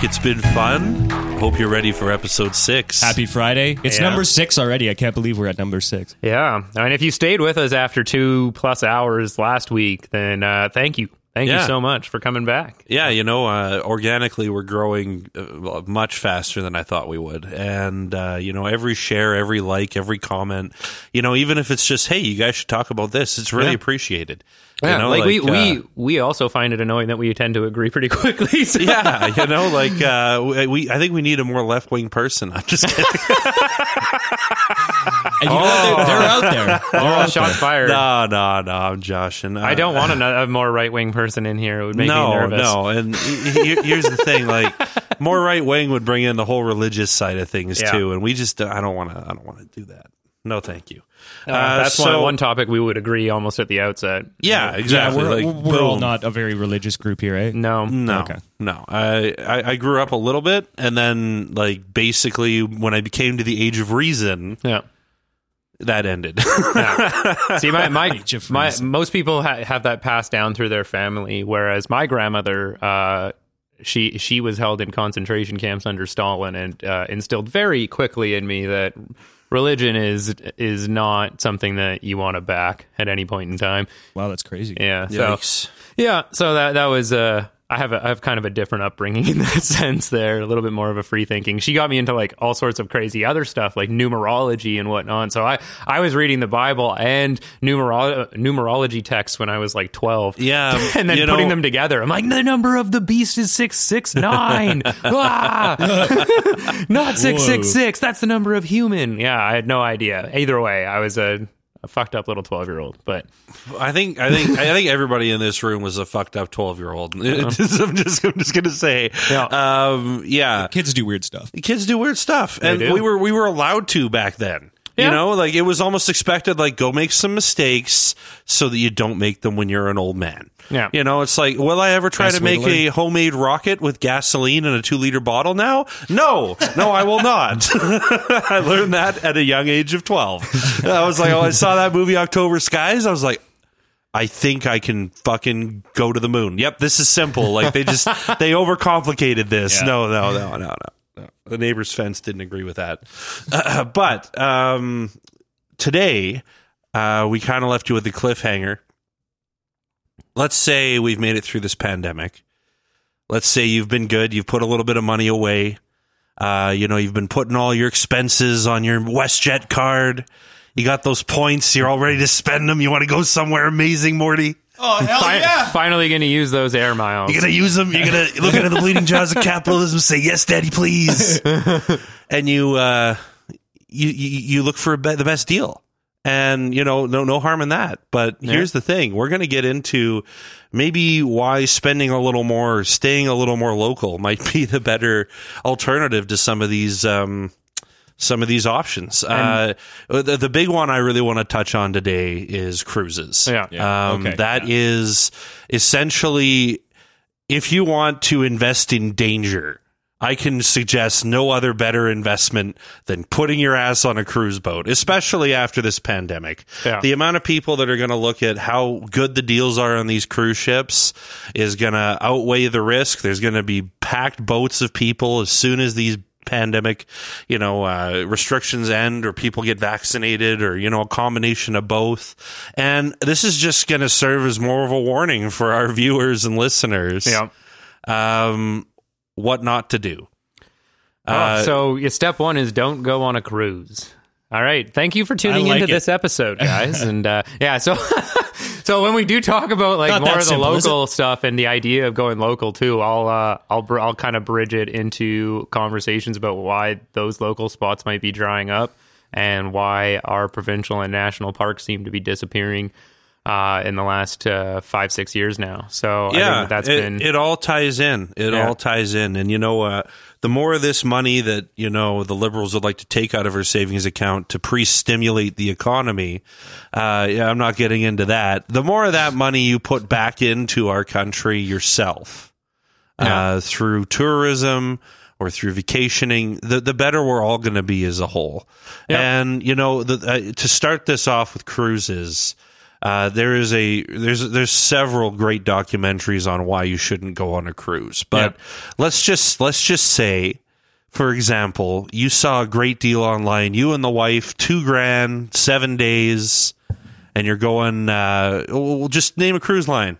back. It's been fun. Hope you're ready for episode six. Happy Friday. It's Yeah. number six already. I can't believe we're at number six. Yeah. I mean, if you stayed with us after two plus hours last week, then uh, thank you. Thank Yeah. you so much for coming back. Yeah, you know, uh, organically we're growing uh, much faster than I thought we would, and uh, you know, every share, every like, every comment, you know, even if it's just, hey, you guys should talk about this, it's really Yeah. appreciated. Yeah, you know, like, we, uh, we we also find it annoying that we tend to agree pretty quickly. So. yeah, you know, like uh, we- we, I think we need a more left wing person. I'm just kidding. And you know what? They're, they're out there. They're Oh, out shots there. fired. no, no, no, I'm joshing. Uh, I don't want another, a more right wing person in here. It would make me nervous. no, and he- he- here's the thing: like more right wing would bring in the whole religious side of things Yeah. too, and we just I don't want to. I don't want to do that. No, thank you. Uh, that's so- one, one topic we would agree almost at the outset. Yeah, Yeah, exactly. we're, like, we're all not a very religious group here, eh? No. No, Okay. no. I, I I grew up a little bit, and then like basically when I became to the age of reason, Yeah. that ended. Yeah. See, my my, Age of my most people ha- have that passed down through their family, whereas my grandmother, uh, she she was held in concentration camps under Stalin, and uh, instilled very quickly in me that religion is is not something that you want to back at any point in time. Wow, that's crazy. Yeah. So yeah, so that that was uh I have a, I have kind of a different upbringing in that sense there, a little bit more of a free thinking. She got me into like all sorts of crazy other stuff like numerology and whatnot. So I I was reading the Bible and numero- numerology texts when I was like 12. Yeah, And then putting know- them together. I'm like, the number of the beast is 669. ah! Not 666. That's the number of human. Yeah, I had no idea. Either way, I was a, a fucked up little 12 year old. But I think I think I think everybody in this room was a fucked up twelve year old. I'm just I'm just gonna say, Yeah. um, yeah. Kids do weird stuff. Kids do weird stuff, and do. we were we were allowed to back then. You know, like it was almost expected. Like, go make some mistakes so that you don't make them when you're an old man. Yeah. You know, it's like, will I ever try to way to make a homemade rocket with gasoline in a two liter bottle now? No, no, I will not. I learned that at a young age of 12. I was like, oh, I saw that movie October Skies. I was like, I think I can fucking go to the moon. Yep, this is simple. Like they just they overcomplicated this. Yeah. No, no, no, no, no. The neighbor's fence didn't agree with that. Uh, but um, today uh, we kind of left you with a cliffhanger. Let's say we've made it through this pandemic. Let's say you've been good. You've put a little bit of money away. Uh, you know, you've been putting all your expenses on your WestJet card. You got those points. You're all ready to spend them. You want to go somewhere amazing, Morty. Oh, hell fi- finally going to use those air miles. You're gonna use them. You're gonna look into the bleeding jaws of capitalism. and Say yes, daddy, please. and you, uh, you, you, you look for a be- the best deal. And you know, no, no harm in that. But here's the thing: we're gonna get into maybe why spending a little more, staying a little more local, might be the better alternative to some of these. Um, some of these options. Uh, the, the big one I really want to touch on today is cruises. Yeah. Yeah, Um, okay, that is essentially if you want to invest in danger, I can suggest no other better investment than putting your ass on a cruise boat, especially after this pandemic. Yeah. The amount of people that are going to look at how good the deals are on these cruise ships is going to outweigh the risk. There's going to be packed boats of people as soon as these pandemic, you know, uh, restrictions end or people get vaccinated or, you know, a combination of both. And this is just going to serve as more of a warning for our viewers and listeners. Yeah. Um, what not to do. Oh, Uh, so step one is don't go on a cruise. All right. Thank you for tuning like into it. this episode, guys. and uh, yeah, so so when we do talk about like Not more of the simple, local stuff and the idea of going local too, I'll uh, I'll br- I'll kind of bridge it into conversations about why those local spots might be drying up and why our provincial and national parks seem to be disappearing uh, in the last uh, five six years now. So I think yeah, that that's it, been it all ties in. It Yeah. all ties in, and you know, uh, the more of this money that you know the liberals would like to take out of our savings account to pre-stimulate the economy. Uh, yeah, I'm not getting into that. The more of that money you put back into our country yourself uh, through tourism or through vacationing, the the better we're all going to be as a whole. And you know, the, uh, to start this off with cruises. Uh, there is a there's there's several great documentaries on why you shouldn't go on a cruise. But let's just let's just say, for example, you saw a great deal online. You and the wife, two grand, seven days, and you're going. Uh, we'll just name a cruise line.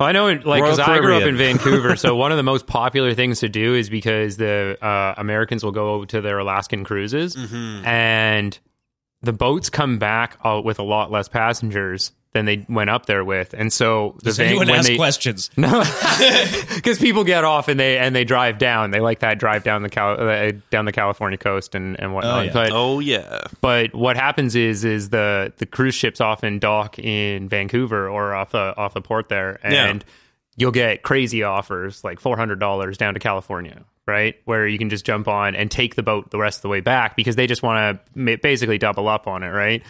Well, I know, like, because I grew up in Vancouver, so one of the most popular things to do is because the uh, Americans will go to their Alaskan cruises, Mm-hmm. and the boats come back uh, with a lot less passengers than they went up there with, and so the Does Van- anyone when ask they, questions? because people get off and they and they drive down. They like that drive down the Cal- uh, down the California coast and and whatnot. yeah. But Oh yeah, but what happens is is the the cruise ships often dock in Vancouver or off the off the port there, and you'll get crazy offers like four hundred dollars down to California, right? Where you can just jump on and take the boat the rest of the way back because they just want to basically double up on it, right?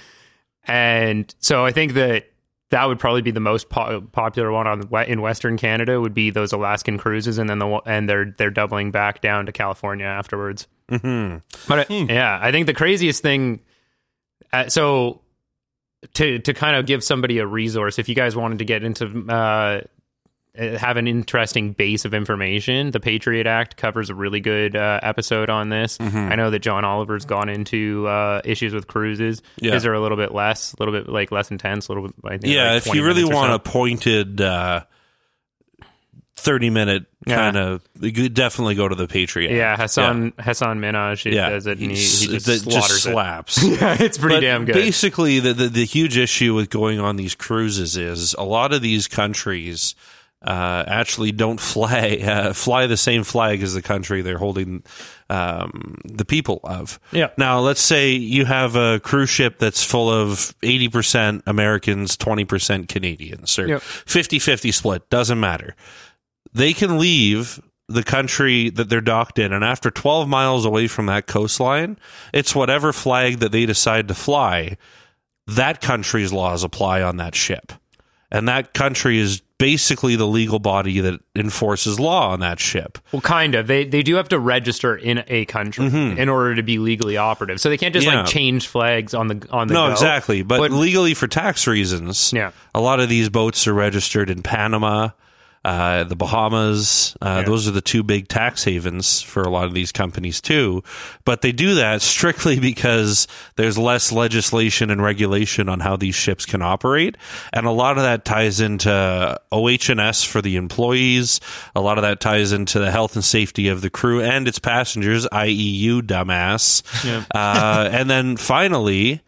And so I think that that would probably be the most po- popular one on in Western Canada would be those Alaskan cruises, and then the and they're they're doubling back down to California afterwards. Mm-hmm. But uh, yeah, I think the craziest thing. Uh, so to to kind of give somebody a resource, if you guys wanted to get into uh, have an interesting base of information, the Patriot Act covers a really good uh, episode on this. I know that John Oliver's gone into uh, issues with cruises. Yeah. His are a little bit less, a little bit like less intense, a little bit. I think yeah. like if you really want so. a pointed. Uh, 30 minute Yeah. kind of you definitely go to the Patriot. yeah, Hasan Hasan Minhaj he yeah, does it, and he, he just slaughters it. slaps. Yeah, it's pretty But damn good. Basically, the, the the huge issue with going on these cruises is a lot of these countries uh, actually don't fly uh, fly the same flag as the country they're holding um, the people of. Yeah. Now, let's say you have a cruise ship that's full of eighty percent Americans, twenty percent Canadians, or Yep. 50-50 split. Doesn't matter. They can leave the country that they're docked in, and after 12 miles away from that coastline, it's whatever flag that they decide to fly, that country's laws apply on that ship. And that country is basically the legal body that enforces law on that ship. Well, kind of. They they do have to register in a country in order to be legally operative. So they can't just Mm-hmm. Yeah. like change flags on the on the No, go. exactly. But, But- legally, for tax reasons, Yeah. a lot of these boats are registered in Panama, uh, the Bahamas. Uh, Those are the two big tax havens for a lot of these companies, too. But they do that strictly because there's less legislation and regulation on how these ships can operate. And a lot of that ties into OH&S for the employees. A lot of that ties into the health and safety of the crew and its passengers, i.e., you, dumbass. uh, and then finally,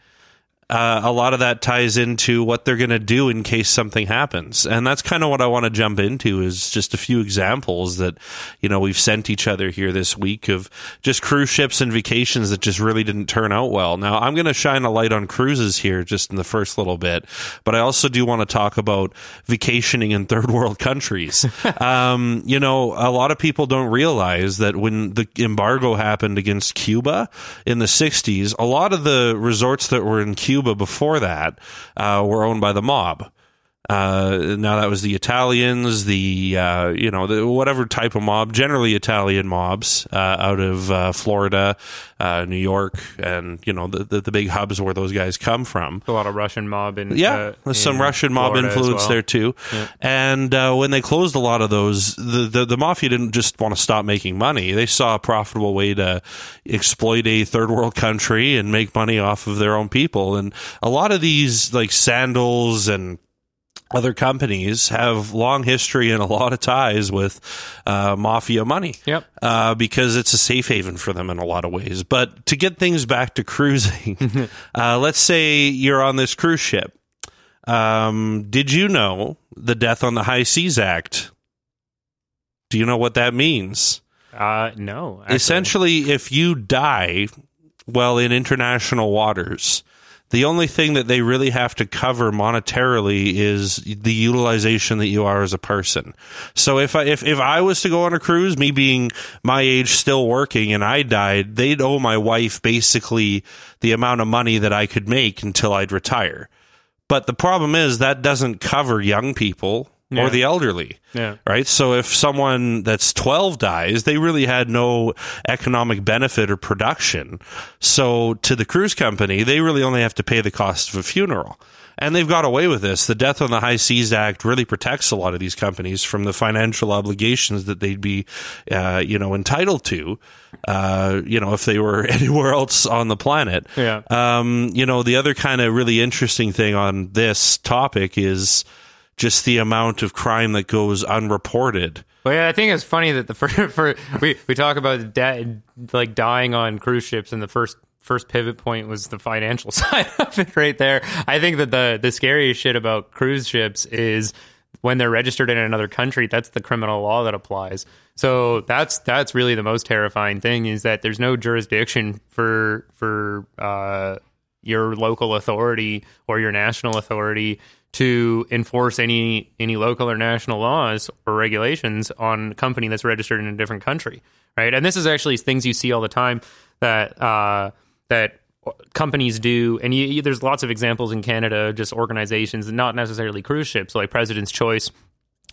uh, a lot of that ties into what they're going to do in case something happens. And that's kind of what i want to jump into is just a few examples that you know we've sent each other here this week of just cruise ships and vacations that just really didn't turn out well. Now i'm going to shine a light on cruises here just in the first little bit but i also do want to talk about vacationing in third world countries. Um, you know a lot of people don't realize that when the embargo happened against cuba in the 60s a lot of the resorts that were in Cuba before that uh, were owned by the mob. Uh, now that was the Italians, the uh, you know the, whatever type of mob, generally Italian mobs uh, out of uh, Florida, uh, New York, and you know the, the the big hubs where those guys come from. A lot of Russian mob in Yeah, uh, there's some Russian mob Florida as influence well. there too. And uh, when they closed a lot of those, the, the the mafia didn't just want to stop making money. They saw a profitable way to exploit a third world country and make money off of their own people. And a lot of these like sandals and other companies have long history and a lot of ties with uh, mafia money Yep. uh, because it's a safe haven for them in a lot of ways. But to get things back to cruising, uh, let's say you're on this cruise ship. Um, did you know the Death on the High Seas Act? Do you know what that means? Uh, no. actually. Essentially, if you die well in international waters, the only thing that they really have to cover monetarily is the utilization that you are as a person. So if I if, if I was to go on a cruise, me being my age still working and I died, they'd owe my wife basically the amount of money that I could make until I'd retire. But the problem is that doesn't cover young people Yeah. or the elderly Yeah. right? So if someone that's 12 dies, they really had no economic benefit or production. So to the cruise company, they really only have to pay the cost of a funeral. and they've got away with this. The Death on the High Seas Act really protects a lot of these companies from the financial obligations that they'd be, uh, you know, entitled to, uh, you know, if they were anywhere else on the planet. Yeah. Um, you know, the other kind of really interesting thing on this topic is just the amount of crime that goes unreported. Well, yeah, I think it's funny that the first, for we we talk about da- like dying on cruise ships, and the first first pivot point was the financial side of it right there. I think that the the scariest shit about cruise ships is when they're registered in another country. That's the criminal law that applies. So that's that's really the most terrifying thing is that there's no jurisdiction for for uh, your local authority or your national authority to enforce any any local or national laws or regulations on a company that's registered in a different country, right? And this is actually things you see all the time that uh, that companies do, and you, you, there's lots of examples in Canada, just organizations, not necessarily cruise ships, like President's Choice.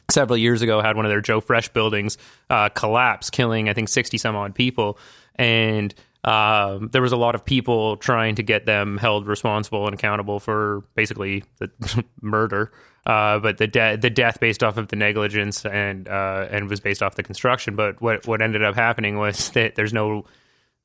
Several years ago, had one of their Joe Fresh buildings uh, collapse, killing I think sixty some odd people, and um, there was a lot of people trying to get them held responsible and accountable for basically the murder. Uh, but the de- the death based off of the negligence and uh, and was based off the construction. But what what ended up happening was that there's no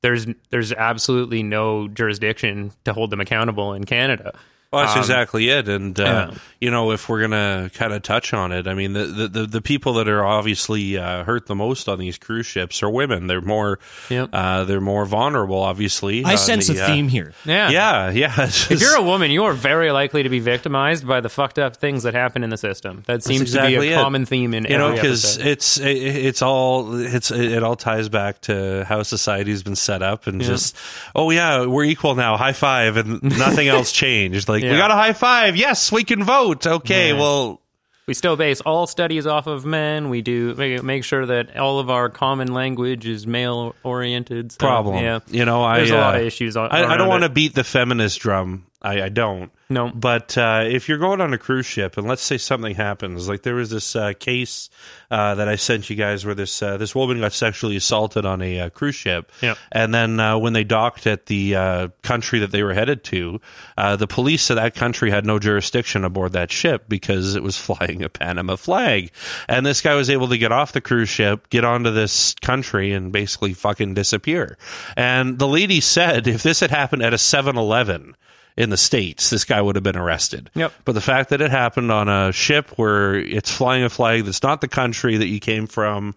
there's there's absolutely no jurisdiction to hold them accountable in Canada. Well, that's Um, exactly it. And, uh, yeah. you know, if we're going to kind of touch on it, I mean, the, the, the, the people that are obviously uh, hurt the most on these cruise ships are women. They're more, Yep. uh, they're more vulnerable, obviously. I Uh, sense the, a uh, theme here. Yeah. Yeah, yeah. it's If you're a woman, you are very likely to be victimized by the fucked up things that happen in the system. That seems to exactly be it. a common theme in you know because it's it, it's all it's it all ties back to how society's been set up and just oh yeah we're equal now high five and nothing else changed like we Yeah. got a high five yes we can vote okay Yeah. well We still base all studies off of men. We do make, sure that all of our common language is male oriented. So, problem yeah, you know I there's a lot uh, of issues. I, I don't want to beat the feminist drum I, I don't No. but uh, if you're going on a cruise ship and let's say something happens like there was this uh, case uh, that I sent you guys where this uh, this woman got sexually assaulted on a uh, cruise ship Yeah. and then uh, when they docked at the uh, country that they were headed to uh, the police of that country had no jurisdiction aboard that ship because it was flying a Panama flag and this guy was able to get off the cruise ship get onto this country and basically fucking disappear and the lady said if this had happened at a 7-Eleven in the states, this guy would have been arrested. Yep. But the fact that it happened on a ship where it's flying a flag that's not the country that you came from,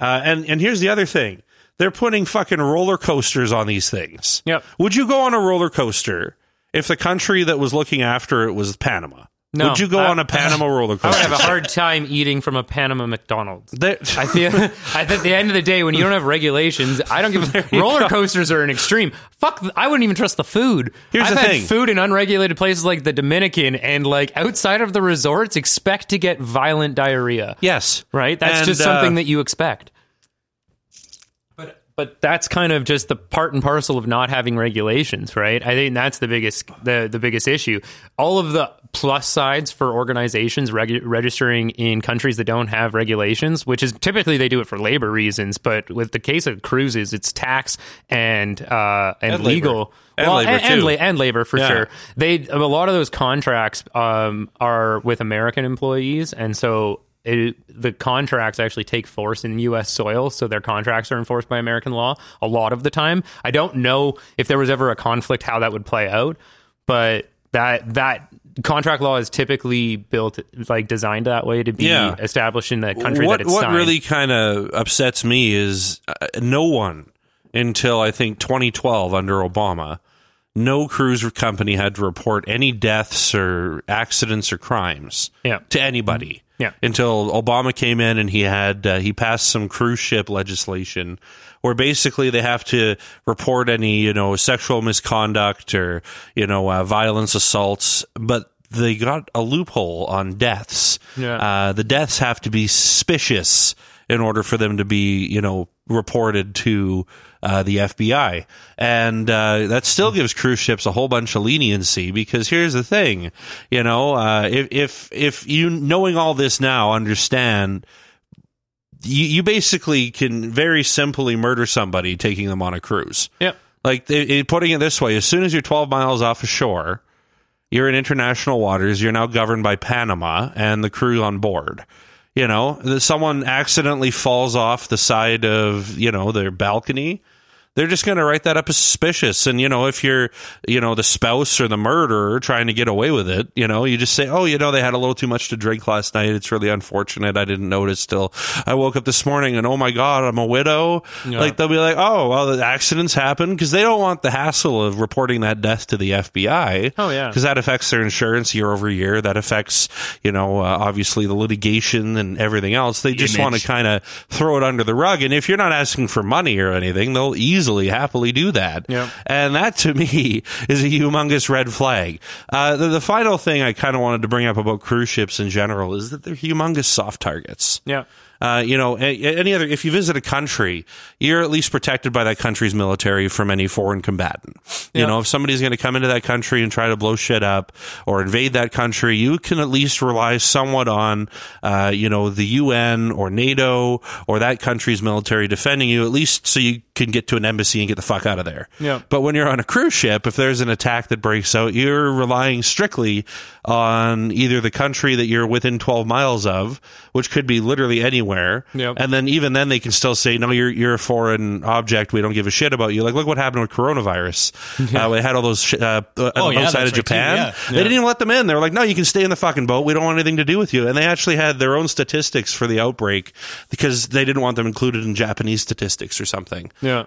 uh, and and here's the other thing: they're putting fucking roller coasters on these things. Yep. Would you go on a roller coaster if the country that was looking after it was Panama? No. Would you go I- on a Panama roller coaster? I would have a hard time eating from a Panama McDonald's. I feel at the end of the day, when you don't have regulations, I don't give. a Roller coasters are an extreme. Fuck, I wouldn't even trust the food. Here's I've the had thing. food in unregulated places like the Dominican, and like outside of the resorts, expect to get violent diarrhea. yes, right? That's And, just uh, something that you expect. But that's kind of just the part and parcel of not having regulations, right? I think that's the biggest the the biggest issue. All of the plus sides for organizations regu- registering in countries that don't have regulations, which is typically they do it for labor reasons, but with the case of cruises, it's tax and uh, and, And legal. And well, labor, and, and, too. la- and labor for Yeah. sure. They a lot of those contracts um, are with American employees, and so it, the contracts actually take force in U.S. soil, so their contracts are enforced by American law a lot of the time. I don't know if there was ever a conflict how that would play out, but that that contract law is typically built like designed that way to be Yeah. established in the country what that it's what signed. really kind of upsets me is uh, no one until I think 2012 under Obama, no cruise company had to report any deaths or accidents or crimes Yeah. to anybody. Yeah. Until Obama came in and he had uh, he passed some cruise ship legislation where basically they have to report any you know sexual misconduct or you know uh, violence assaults, but they got a loophole on deaths. Yeah. Uh, the deaths have to be suspicious in order for them to be, you know, reported to uh, the FBI. And uh, that still gives cruise ships a whole bunch of leniency because here's the thing, you know, uh, if if if you knowing all this now understand. You, you basically can very simply murder somebody taking them on a cruise. Yep. Like it- putting it this way, as soon as you're 12 miles off of shore, You're in international waters. You're now governed by Panama and the crew on board. You know, that someone accidentally falls off the side of, you know, their balcony they're just going to write that up as suspicious. And, you know, if you're, you know, the spouse or the murderer trying to get away with it, you know, you just say, oh, you know, they had a little too much to drink last night. It's really unfortunate. I didn't notice till I woke up this morning and, oh my God, I'm a widow. Yeah. Like, they'll be like, oh, well, the accidents happen because they don't want the hassle of reporting that death to the FBI. Oh, yeah. Because that affects their insurance year over year. That affects, you know, uh, obviously the litigation and everything else. They just want to kind of throw it under the rug. And if you're not asking for money or anything, they'll easily, happily do that. Yep. And that to me is a humongous red flag. Uh, the, the final thing I kind of wanted to bring up about cruise ships in general is that they're humongous soft targets. Yeah. Uh, you know, any other, if you visit a country, you're at least protected by that country's military from any foreign combatant. You Yeah. know, if somebody's going to come into that country and try to blow shit up or invade that country, you can at least rely somewhat on, uh, you know, the UN or NATO or that country's military defending you, at least so you can get to an embassy and get the fuck out of there. Yeah. But when you're on a cruise ship, if there's an attack that breaks out, you're relying strictly on either the country that you're within 12 miles of, which could be literally anywhere. Yep. And then even then they can still say, no, you're, you're a foreign object. We don't give a shit about you. Like, look what happened with coronavirus. Uh, we had all those, sh- uh, uh, Oh, yeah, outside of right, Japan. yeah. They didn't even let them in. They were like, no, you can stay in the fucking boat. We don't want anything to do with you. And they actually had their own statistics for the outbreak because they didn't want them included in Japanese statistics or something. Yeah.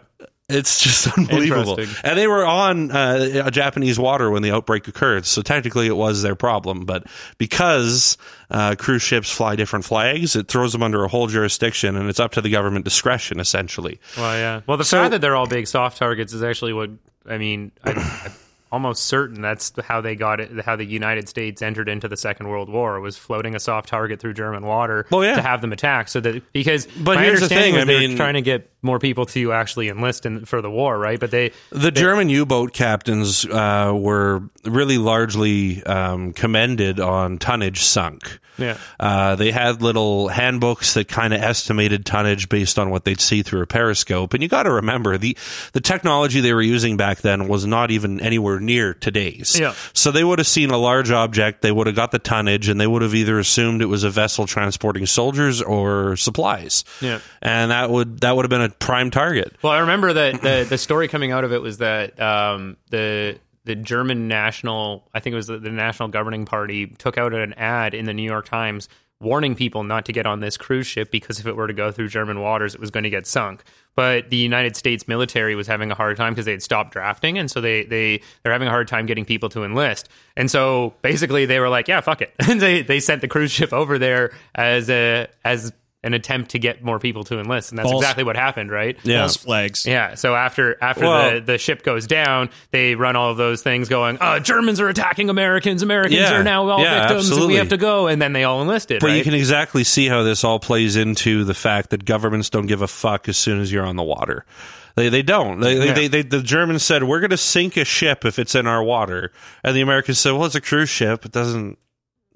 It's just unbelievable. And they were on uh, Japanese water when the outbreak occurred, so technically it was their problem. But because uh, cruise ships fly different flags, it throws them under a whole jurisdiction, and it's up to the government discretion, essentially. Well, yeah. Well, the So- fact that they're all big soft targets is actually what I mean. I, almost certain that's how they got it. How the United States entered into the Second World War was floating a soft target through German water Well, yeah. to have them attack. So that because But here's the thing, I mean- trying to get more people to actually enlist in, for the war, right? But they The German U-boat captains uh, were really largely um, commended on tonnage sunk. Yeah. Uh, they had little handbooks that kind of estimated tonnage based on what they'd see through a periscope. And you got to remember the the technology they were using back then was not even anywhere near today's. Yeah. So they would have seen a large object, they would have got the tonnage, and they would have either assumed it was a vessel transporting soldiers or supplies. Yeah. And that would that would have been a prime target. Well, I remember that the the story coming out of it was that um, the the German national, I think it was the, the National Governing Party, took out an ad in the New York Times warning people not to get on this cruise ship because if it were to go through German waters, it was going to get sunk. But the United States military was having a hard time because they had stopped drafting, and so they they they're having a hard time getting people to enlist. And so basically, they were like, "Yeah, fuck it," and they they sent the cruise ship over there as a as an attempt to get more people to enlist, and that's False- exactly what happened, right? Yeah. False flags. Yeah. So after after Well- the, the ship goes down, they run all of those things going, uh, Germans are attacking Americans. Americans Yeah. are now all Yeah, victims. and absolutely. We have to go. And then they all enlisted. But right? you can exactly see how this all plays into the fact that governments don't give a fuck as soon as you're on the water. They they don't. They, they, Yeah. they, they the Germans said we're going to sink a ship if it's in our water, and the Americans said, well, it's a cruise ship. It doesn't.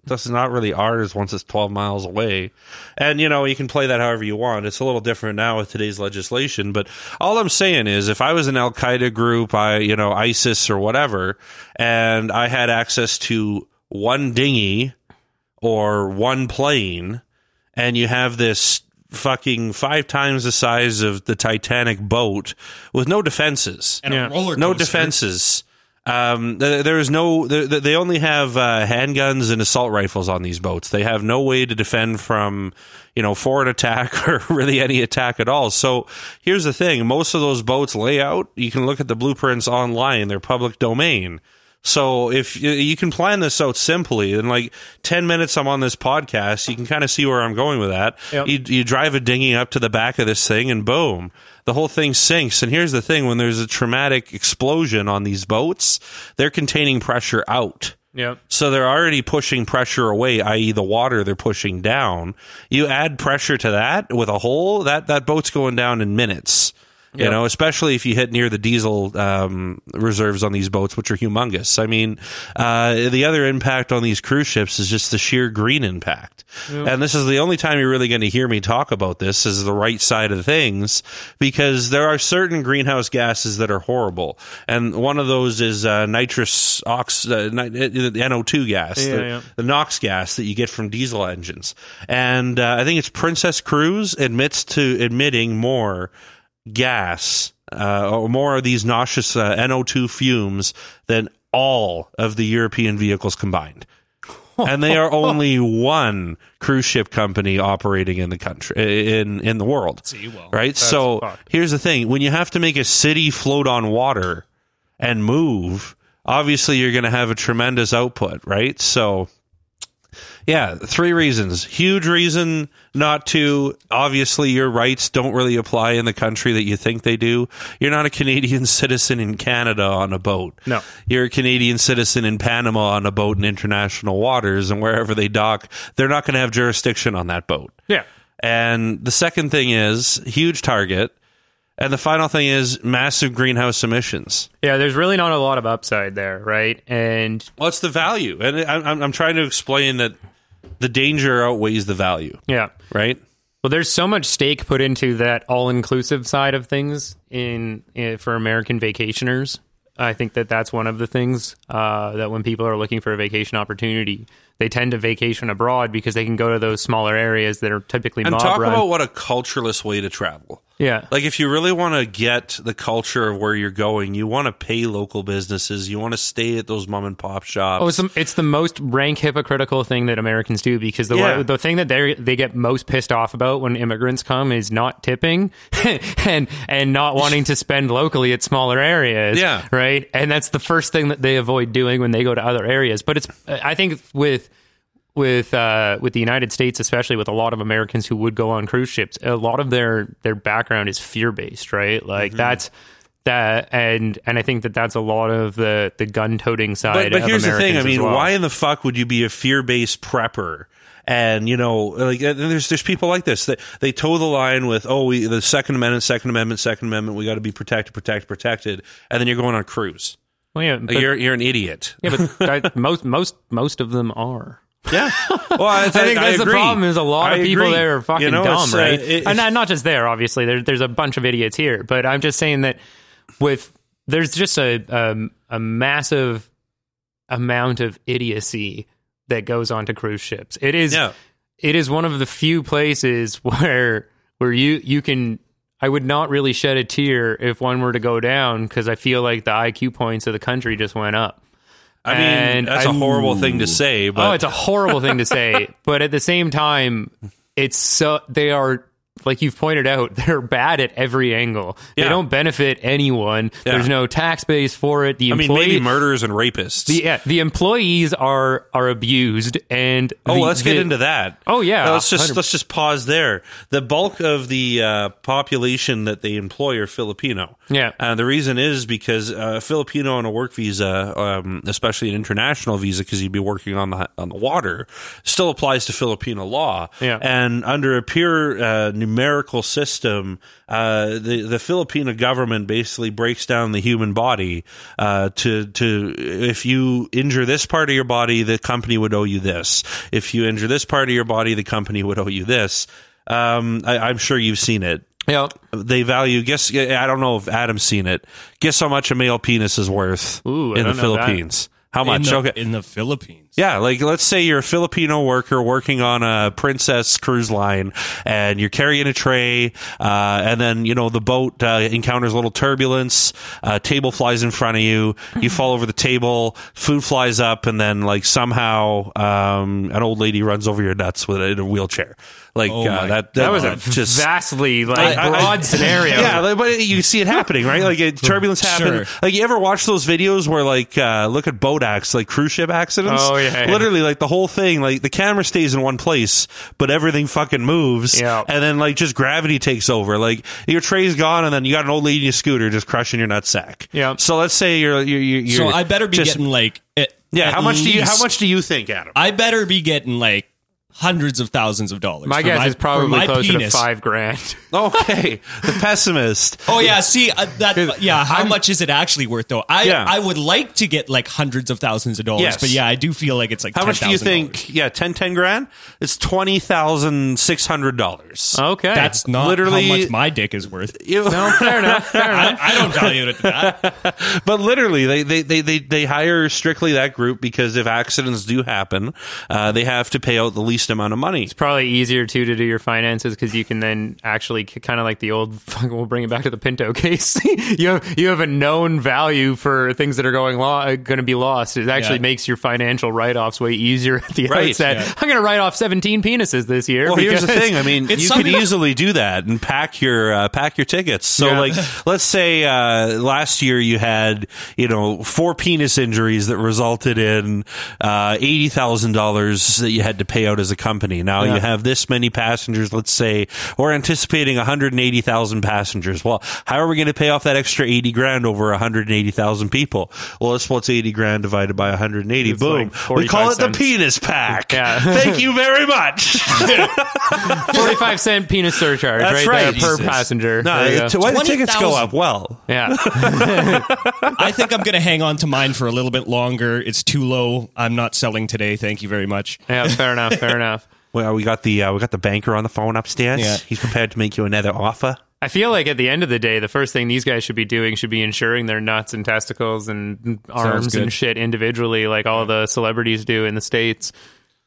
That's not really ours once it's 12 miles away. And, you know, you can play that however you want. It's a little different now with today's legislation. But all I'm saying is if I was an Al Qaeda group, I, you know, ISIS or whatever, and I had access to one dinghy or one plane and you have this fucking five times the size of the Titanic boat with no defenses. And Yeah. a roller No coaster. defenses. Um, there, is no. They only have uh, handguns and assault rifles on these boats. They have no way to defend from, you know, foreign attack or really any attack at all. So here's the thing: most of those boats lay out. You can look at the blueprints online; they're public domain. So if you, you can plan this out simply, in like ten minutes, I'm on this podcast. You can kind of see where I'm going with that. Yep. You, you drive a dinghy up to the back of this thing, and boom, the whole thing sinks. And here's the thing: when there's a traumatic explosion on these boats, they're containing pressure out. Yep. So they're already pushing pressure away, i.e., the water they're pushing down. You add pressure to that with a hole, that that boat's going down in minutes. You Yep. know, especially if you hit near the diesel um, reserves on these boats, which are humongous. I mean, uh, the other impact on these cruise ships is just the sheer green impact. And this is the only time you're really going to hear me talk about this is the right side of things because there are certain greenhouse gases that are horrible. And one of those is uh, nitrous ox, uh, ni- uh, NO2 gas, Yeah, the, yeah. the NOx gas that you get from diesel engines. And uh, I think it's Princess Cruise admits to admitting more gas uh, or more of these nauseous uh, NO2 fumes than all of the European vehicles combined. and they are only one cruise ship company operating in the country in in the world. See, well, right? So fucked. here's the thing: when you have to make a city float on water and move, obviously you're going to have a tremendous output, right? So yeah, three reasons. Huge reason not to. Obviously, your rights don't really apply in the country that you think they do. You're not a Canadian citizen in Canada on a boat. No. You're a Canadian citizen in Panama on a boat in international waters, and wherever they dock, they're not going to have jurisdiction on that boat. Yeah. And the second thing is huge target. And the final thing is massive greenhouse emissions. Yeah, there's really not a lot of upside there, right? And What's the value? And I- I'm, I'm trying to explain that the danger outweighs the value, yeah. right? Well, there's so much stake put into that all-inclusive side of things in, in for American vacationers. I think that that's one of the things uh, that when people are looking for a vacation opportunity, they tend to vacation abroad because they can go to those smaller areas that are typically And mob talk run. about what a cultureless way to travel. Yeah, Like if you really want to get the culture of where you're going, you want to pay local businesses, you want to stay at those mom and pop shops. Oh, it's the, it's the most rank hypocritical thing that Americans do because the Yeah. the thing that they they get most pissed off about when immigrants come is not tipping and and not wanting to spend locally at smaller areas. Yeah. right. And that's the first thing that they avoid doing when they go to other areas. But it's I think with with uh, with the United States, especially with a lot of Americans who would go on cruise ships, a lot of their their background is fear based, right? Mm-hmm. Like that's that, and and I think that that's a lot of the the gun toting side. but, but of here's the thing. I mean, well. why in the fuck would you be a fear based prepper? And you know, like there's there's people like this that they toe the line with oh we the Second Amendment, Second Amendment, Second Amendment. We got to be protected, protected, protected. And then you're going on a cruise. Well, yeah, Like, but, you're you're an idiot. yeah, but most most most of them are. Yeah. Well, I, I think that's the problem. Is a lot I of people agree. there are fucking You know, dumb, uh, right? it- and not, not just there, obviously. There, there's a bunch of idiots here, but I'm just saying that with there's just a um, a massive amount of idiocy that goes onto cruise ships. It is Yeah. it is one of the few places where where you you can I would not really shed a tear if one were to go down because I feel like the IQ points of the country just went up. I mean, And that's a horrible thing to say, oh, but oh, it's a horrible thing to say, but at the same time, it's so they are like you've pointed out, they're bad at every angle. Yeah. They don't benefit anyone. Yeah. There's no tax base for it. The I mean, maybe murderers and rapists. the, yeah, the employees are are abused, and Oh, the- let's get into that. Oh, yeah, Now, let's just 100 let's just pause there. The bulk of the uh, population that they employ are Filipino. Yeah. and the reason is because uh, a Filipino on a work visa, um, especially an international visa, because you'd be working on the on the water, still applies to Filipino law. Yeah. and under a pure uh, numerical system, uh, the the Filipino government basically breaks down the human body uh, to to if you injure this part of your body, the company would owe you this. If you injure this part of your body, the company would owe you this. Um, I, I'm sure you've seen it. Yeah. They value. Guess I don't know if Adam's seen it. Guess how much a male penis is worth Ooh, in the don't that. Philippines. How in much? the, okay. in the Philippines. Yeah, like let's say you're a Filipino worker working on a Princess cruise line, and you're carrying a tray, uh, and then you know the boat uh, encounters a little turbulence. A table flies in front of you. You fall over the table. Food flies up, and then like somehow um, an old lady runs over your nuts with a, in a wheelchair. Like Oh uh, my that, That was a uh, just vastly like I- I- broad scenario. yeah, like, but you see it happening, right? Like it, turbulence happen. Sure. Like you ever watch those videos where like uh, look at boat acts, like cruise ship accidents? Oh, yeah, yeah. literally like the whole thing. Like the camera stays in one place, but everything fucking moves. Yeah. and then like just gravity takes over. Like your tray's gone, and then you got an old lady in a scooter just crushing your nutsack. Yeah. So let's say you're you're, you're So I better be just- getting like. At, yeah. at How much do you how much do you think, Adam? I better be getting like hundreds of thousands of dollars. My for guess is probably my closer penis. to five grand. Okay, the pessimist. Oh yeah, see uh, that. Yeah, how I'm- much is it actually worth though? I Yeah. I would like to get like hundreds of thousands of dollars, Yes. but yeah, I do feel like it's like How much do you think? Yeah, 10, 10 grand. It's twenty thousand six hundred dollars. Okay, That's not Literally- how much my dick is worth. no, fair enough. Fair I, enough. I don't value it at that. But literally, they, they, they, they, they hire strictly that group because if accidents do happen, uh, they have to pay out the least amount of money. It's probably easier too to do your finances because you can then actually kind of like the old. We'll bring it back to the Pinto case. you have you have a known value for things that are going lo- going to be lost. It actually Yeah. makes your financial write offs way easier at the Right, outset. yeah. I'm going to write off 17 penises this year. Well, here's the thing. I mean, you could easily do that and pack your uh, pack your tickets. So, Yeah. like, let's say uh, last year you had you know four penis injuries that resulted in uh, eighty thousand dollars that you had to pay out as a company. Now Yeah. you have this many passengers. Let's say we're anticipating one hundred and eighty thousand passengers. Well, how are we going to pay off that extra eighty grand over one hundred and eighty thousand people? Well, let's what's eighty grand divided by one hundred and eighty. It's Boom. like we call 45 it the penis pack. Yeah. Thank you very much. 45 cent penis surcharge That's right, right. there per passenger. No, There you go. t- why the tickets go up? Well, yeah. I think I'm going to hang on to mine for a little bit longer. It's too low. I'm not selling today. Thank you very much. Yeah, fair enough. Fair enough. well, we got the uh, we got the banker on the phone upstairs. Yeah. He's prepared to make you another offer. I feel like at the end of the day, the first thing these guys should be doing should be insuring their nuts and testicles and arms and shit individually, like all the celebrities do in the states.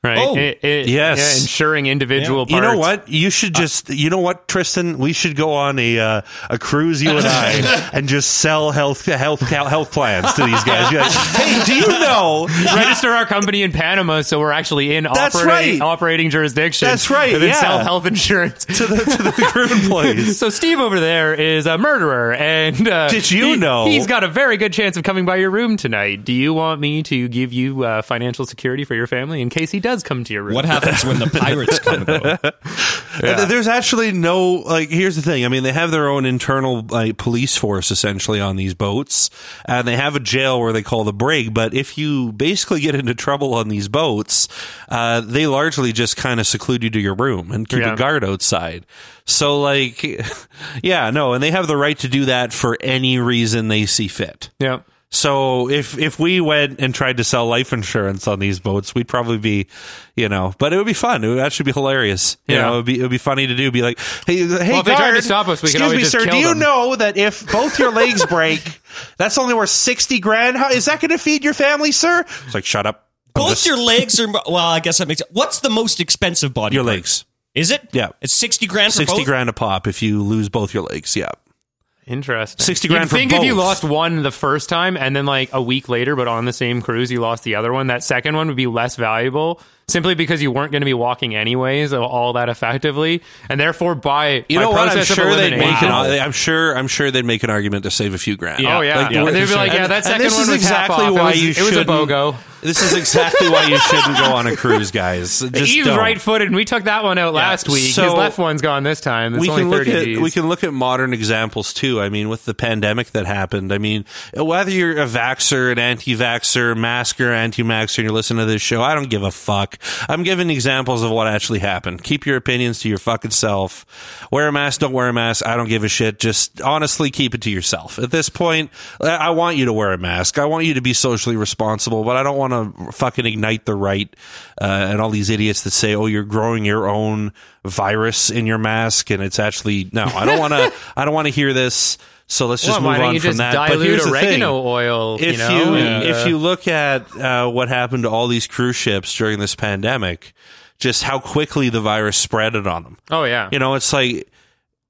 Right? Oh, It- it- yes. yeah, insuring individual You know what? You should just. you know what, Tristan? We should go on a uh, a cruise, you and I, and just sell health health health plans to these guys. Like, hey, do you know? Register our company in Panama so we're actually in That's operating, right. operating jurisdiction. That's right, And then yeah. sell health insurance. to the to the crew employees. So Steve over there is a murderer, and uh, Did you he- know? he's got a very good chance of coming by your room tonight? Do you want me to give you uh, financial security for your family in case he does come to your room? What happens when the pirates come, though? Uh, There's actually no like. Here's the thing. I mean, they have their own internal like police force essentially on these boats, and they have a jail where they call the brig. But if you basically get into trouble on these boats, uh, they largely just kind of seclude you to your room and keep Yeah. a guard outside. So like, yeah, no, and they have the right to do that for any reason they see fit. Yeah. So if if we went and tried to sell life insurance on these boats, we'd probably be, you know, but it would be fun. It would actually be hilarious. You Yeah. know, it would be it would be funny to do. Be like, hey, hey, if they tried to stop us, we excuse always me, just sir. kill Do you them." know that if both your legs break, that's only worth sixty grand? How is that going to feed your family, sir? It's like, shut up. I'm Both just- your legs are. Well, I guess that makes. What's the most expensive body? your part? legs. Is it? Yeah. It's sixty grand for Sixty both? grand a pop if you lose both your legs. Yeah. Interesting. 60 grand You'd for think if you lost one the first time and then like a week later, but on the same cruise, you lost the other one, that second one would be less valuable simply because you weren't going to be walking anyways all that effectively. And therefore, by, You by know what? I'm sure they'd make elimination- an. I'm sure. I'm sure they'd make an argument to save a few grand. Yeah. Oh yeah, Like, yeah, they'd be like, yeah, that second one was exactly half off. why it was, you it was a shouldn't- bogo. This is exactly why you shouldn't go on a cruise, guys. Just Eve's don't. right-footed, and we took that one out last week. So- His left one's gone this time. It's we only can look 30 at Gs. we can look at modern examples too. I mean, with the pandemic that happened, I mean, whether you're a vaxer, an anti-vaxer, masker, anti-maxer, and you're listening to this show, I don't give a fuck. I'm giving examples of what actually happened. Keep your opinions to your fucking self. Wear a mask, don't wear a mask. I don't give a shit. Just honestly keep it to yourself. At this point, I I want you to wear a mask. I want you to be socially responsible, but I don't want to fucking ignite the right uh, and all these idiots that say, "Oh, you're growing your own virus in your mask," and it's actually no. I don't want to. I don't want to hear this. So let's just Well, move on you from that. But here's the thing. oil? If you know, and, if uh, you look at uh, what happened to all these cruise ships during this pandemic, just how quickly the virus spread it on them. oh yeah, You know, it's like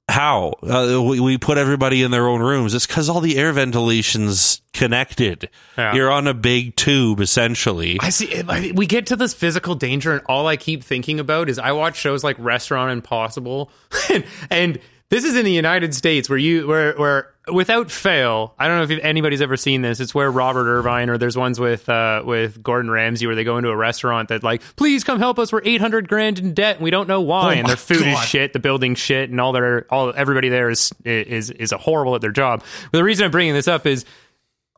how uh, we, we put everybody in their own rooms. It's because all the air ventilations connected. Yeah. You're on a big tube, essentially. I see. I- We get to this physical danger, and all I keep thinking about is I watch shows like Restaurant Impossible, and, and this is in the United States where you where where without fail, I don't know if anybody's ever seen this. It's where Robert Irvine or there's ones with uh, with Gordon Ramsay where they go into a restaurant that like, please come help us. We're eight hundred grand in debt, and we don't know why. Oh and their food is shit, the building's shit, and all their all everybody there is is is a horrible at their job. But the reason I'm bringing this up is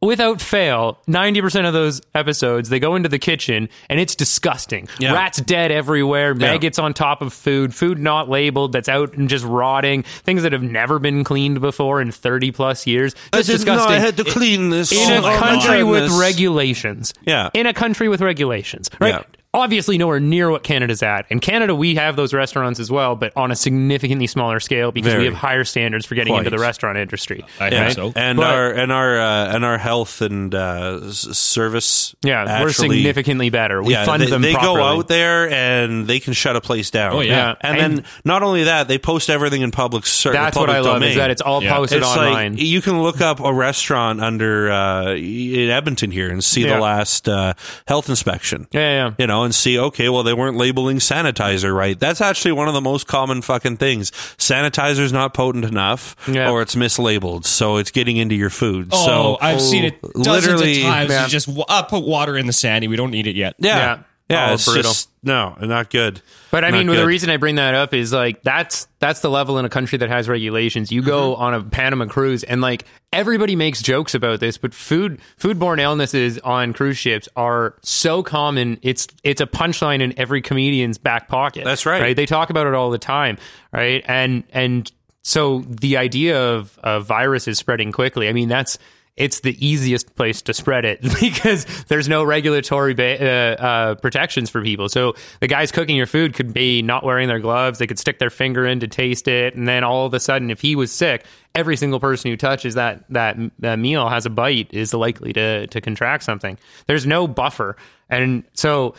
without fail, 90% of those episodes, they go into the kitchen and it's disgusting. Yeah. Rats dead everywhere, maggots on top of food, food not labeled that's out and just rotting, things that have never been cleaned before in 30 plus years. Just disgusting. I had to clean this in Oh a country with regulations. Yeah. In a country with regulations. Right? Yeah. Obviously, nowhere near what Canada's at. In Canada, we have those restaurants as well, but on a significantly smaller scale because Very. we have higher standards for getting Quite. into the restaurant industry. I Yeah, hope so. and But- our and our uh, and our health and uh, service. Yeah, we're significantly better. We yeah, fund they, them they properly. go out there and they can shut a place down. Oh, yeah. Yeah. and, And- then not only that, they post everything in public. Ser- That's what public I love domain. is that it's all Yeah. posted It's online. like you can look up a restaurant under uh, in Edmonton here and see Yeah. the last uh, health inspection. yeah, yeah. You know, and see, okay, well, they weren't labeling sanitizer right. That's actually one of the most common fucking things. Sanitizer's not potent enough, Yeah. or it's mislabeled, so it's getting into your food. Oh, so I've seen it dozens literally- of times. You just uh, put water in the sandy. We don't need it yet. Yeah. Yeah. Yeah. Oh, it's brutal. just, no, not good. But I Not mean, the reason I bring that up is like that's that's the level in a country that has regulations. You go Mm-hmm. on a Panama cruise, and like everybody makes jokes about this, but food foodborne illnesses on cruise ships are so common. It's it's a punchline in every comedian's back pocket. That's right. Right? They talk about it all the time, right? And and so the idea of of viruses spreading quickly. I mean, that's it's the easiest place to spread it because there's no regulatory ba- uh, uh, protections for people. So the guys cooking your food could be not wearing their gloves. They could stick their finger in to taste it, and then all of a sudden, if he was sick, every single person who touches that that, that meal has a bite is likely to to contract something. There's no buffer, and so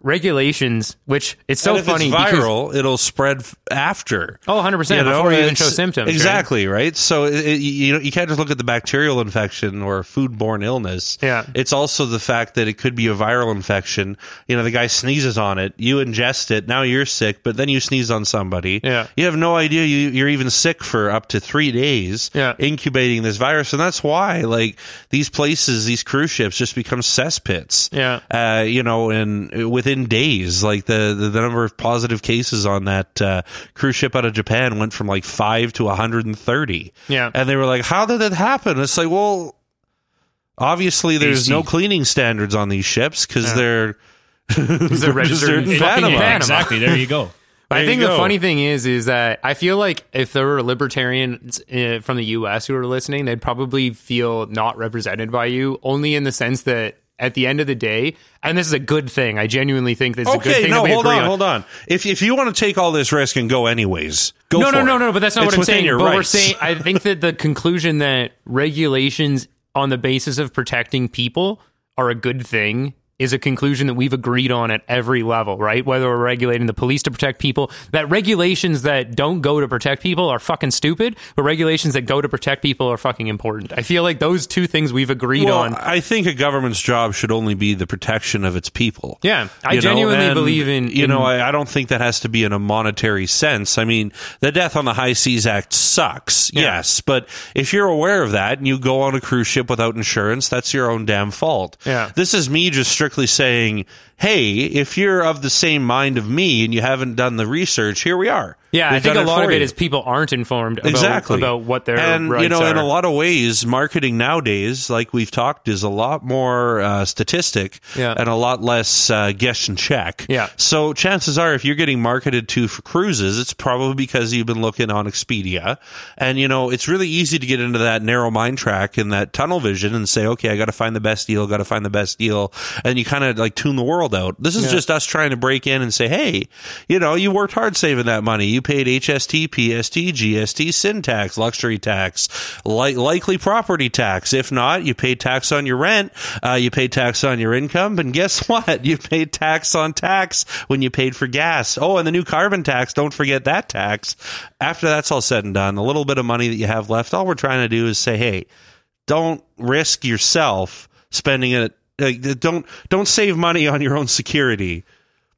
regulations, which it's so funny it's because viral, it'll spread after. Oh, 100% You know, before you even show symptoms. Exactly, right? So it, it- you know, you can't just look at the bacterial infection or foodborne illness. Yeah. It's also the fact that it could be a viral infection. You know, the guy sneezes on it, you ingest it, now you're sick, but then you sneeze on somebody. Yeah. You have no idea you, you're even sick for up to three days Yeah. incubating this virus. And that's why, like, these places, these cruise ships just become cesspits. Yeah. Uh, you know, and within days, like the, the, the number of positive cases on that uh, cruise ship out of Japan went from like five to 130. Yeah. And they were like, how did it happen? It's like, well, obviously there's AC. no cleaning standards on these ships because they're, They're registered in in Panama. Panama. Exactly. There you go. I think the funny thing is, is that I feel like if there were libertarians uh, from the U.S. who were listening, they'd probably feel not represented by you, only in the sense that at the end of the day, and this is a good thing. I genuinely think this is a good Okay, thing. no, hold agree on, hold on. If if you want to take all this risk and go anyways, go no, no, it. no, no. But that's not It's what I'm saying. But we're rights. saying I think that the conclusion that regulations on the basis of protecting people are a good thing is a conclusion that we've agreed on at every level, right? Whether we're regulating the police to protect people, that regulations that don't go to protect people are fucking stupid, but regulations that go to protect people are fucking important. I feel like those two things we've agreed well, on. I think a government's job should only be the protection of its people. Yeah, I You genuinely and, believe in- You in- know, I, I don't think that has to be in a monetary sense. I mean, the Death on the High Seas Act sucks, Yeah. yes, but if you're aware of that and you go on a cruise ship without insurance, that's your own damn fault. Yeah. This is me just strictly saying, hey, if you're of the same mind of me and you haven't done the research, here we are. yeah, I We've think a lot of it you. is people aren't informed about, exactly about what their and you know are. in a lot of ways marketing nowadays like we've talked is a lot more uh, statistic Yeah. and a lot less uh, guess and check Yeah. so chances are if you're getting marketed to for cruises it's probably because you've been looking on expedia and you know it's really easy to get into that narrow mind track and that tunnel vision and say okay i gotta find the best deal gotta find the best deal and you kind of like tune the world out. This is just us trying to break in and say hey you know you worked hard saving that money. You paid hst pst gst sin tax luxury tax li- likely property tax. If not you paid tax on your rent uh, you paid tax on your income and guess what? You paid tax on tax when you paid for gas. Oh and the new carbon tax don't forget that tax. After that's all said and done a little bit of money that you have left all we're trying to do is say hey don't risk yourself spending it like, don't don't save money on your own security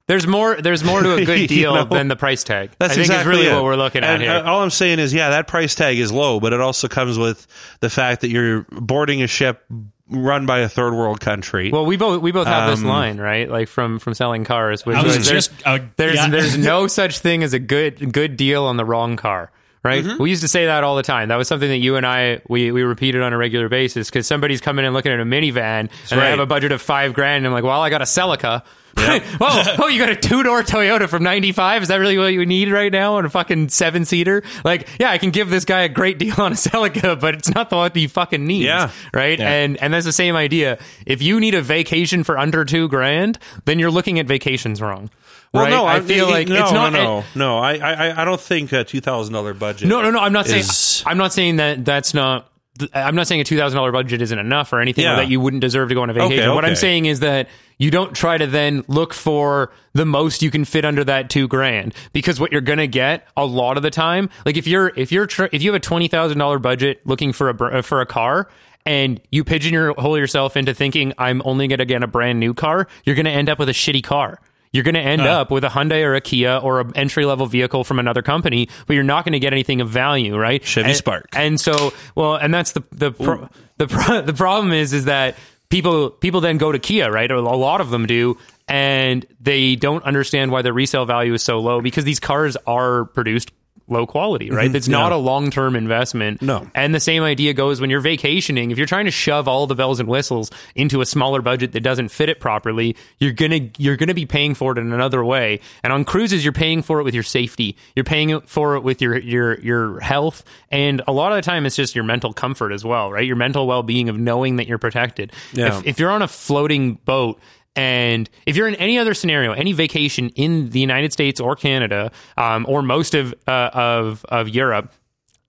There's more. There's more to a good You deal know? than the price tag. That's I think exactly is really it. what we're looking at here. uh, all I'm saying is, yeah, that price tag is low, but it also comes with the fact that you're boarding a ship run by a third world country. well, we both we both have this Um, line right, like from from selling cars. Which I was was there's, just uh, there's yeah. there's no such thing as a good good deal on the wrong car. Right? Mm-hmm. We used to say that all the time. That was something that you and I we we repeated on a regular basis because somebody's coming and looking at a minivan and they have a budget of five grand. And I'm like, well, I got a Celica. oh, oh, you got a two door Toyota from '95? Is that really what you need right now on a fucking seven seater? Like, yeah, I can give this guy a great deal on a Celica, but it's not the one that he fucking needs. Yeah. right. And and that's the same idea. If you need a vacation for under two grand, then you're looking at vacations wrong. Well, right? no, I feel like no, it's not. no, no, no. I, I, I don't think a two thousand dollar budget. No, no, no. I'm not saying. is- I'm not saying that that's not. I'm not saying a two thousand dollar budget isn't enough or anything, Yeah. or that you wouldn't deserve to go on a vacation. Okay, What I'm saying is that you don't try to then look for the most you can fit under that two grand because what you're gonna get a lot of the time, like if you're if you're tr- if you have a twenty thousand dollar budget looking for a br- for a car. And you pigeonhole yourself into thinking I'm only going to get a brand new car. You're going to end up with a shitty car. You're going to end up with a Hyundai or a Kia or an entry level vehicle from another company, but you're not going to get anything of value, right? Chevy And- Spark. And so, well, and that's the the pro, the pro, the problem is is that people people then go to Kia, right? A lot of them do, and they don't understand why the resale value is so low because these cars are produced low quality, right? Mm-hmm. It's not Yeah. a long term investment. No. And the same idea goes when you're vacationing. If you're trying to shove all the bells and whistles into a smaller budget that doesn't fit it properly, you're gonna you're gonna be paying for it in another way. And on cruises, you're paying for it with your safety. You're paying for it with your your your health, and a lot of the time, it's just your mental comfort as well, right? Your mental well being of knowing that you're protected. Yeah. If, if you're on a floating boat. And if you're in any other scenario, any vacation in the United States or Canada, um, or most of uh, of of Europe,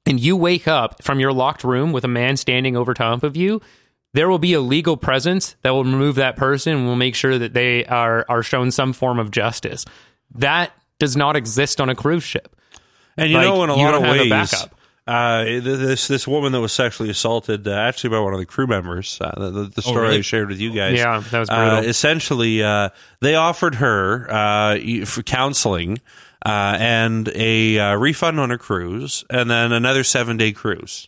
and you wake up from your locked room with a man standing over top of you, there will be a legal presence that will remove that person and will make sure that they are are shown some form of justice. That does not exist on a cruise ship. And you Like, know, in a lot of ways, backup. Uh, this this woman that was sexually assaulted, uh, actually by one of the crew members, uh, the, the, the story really? I shared with you guys. Yeah, that was Uh, brutal. essentially, uh, they offered her uh, for counseling uh, and a uh, refund on her cruise, and then another seven day cruise.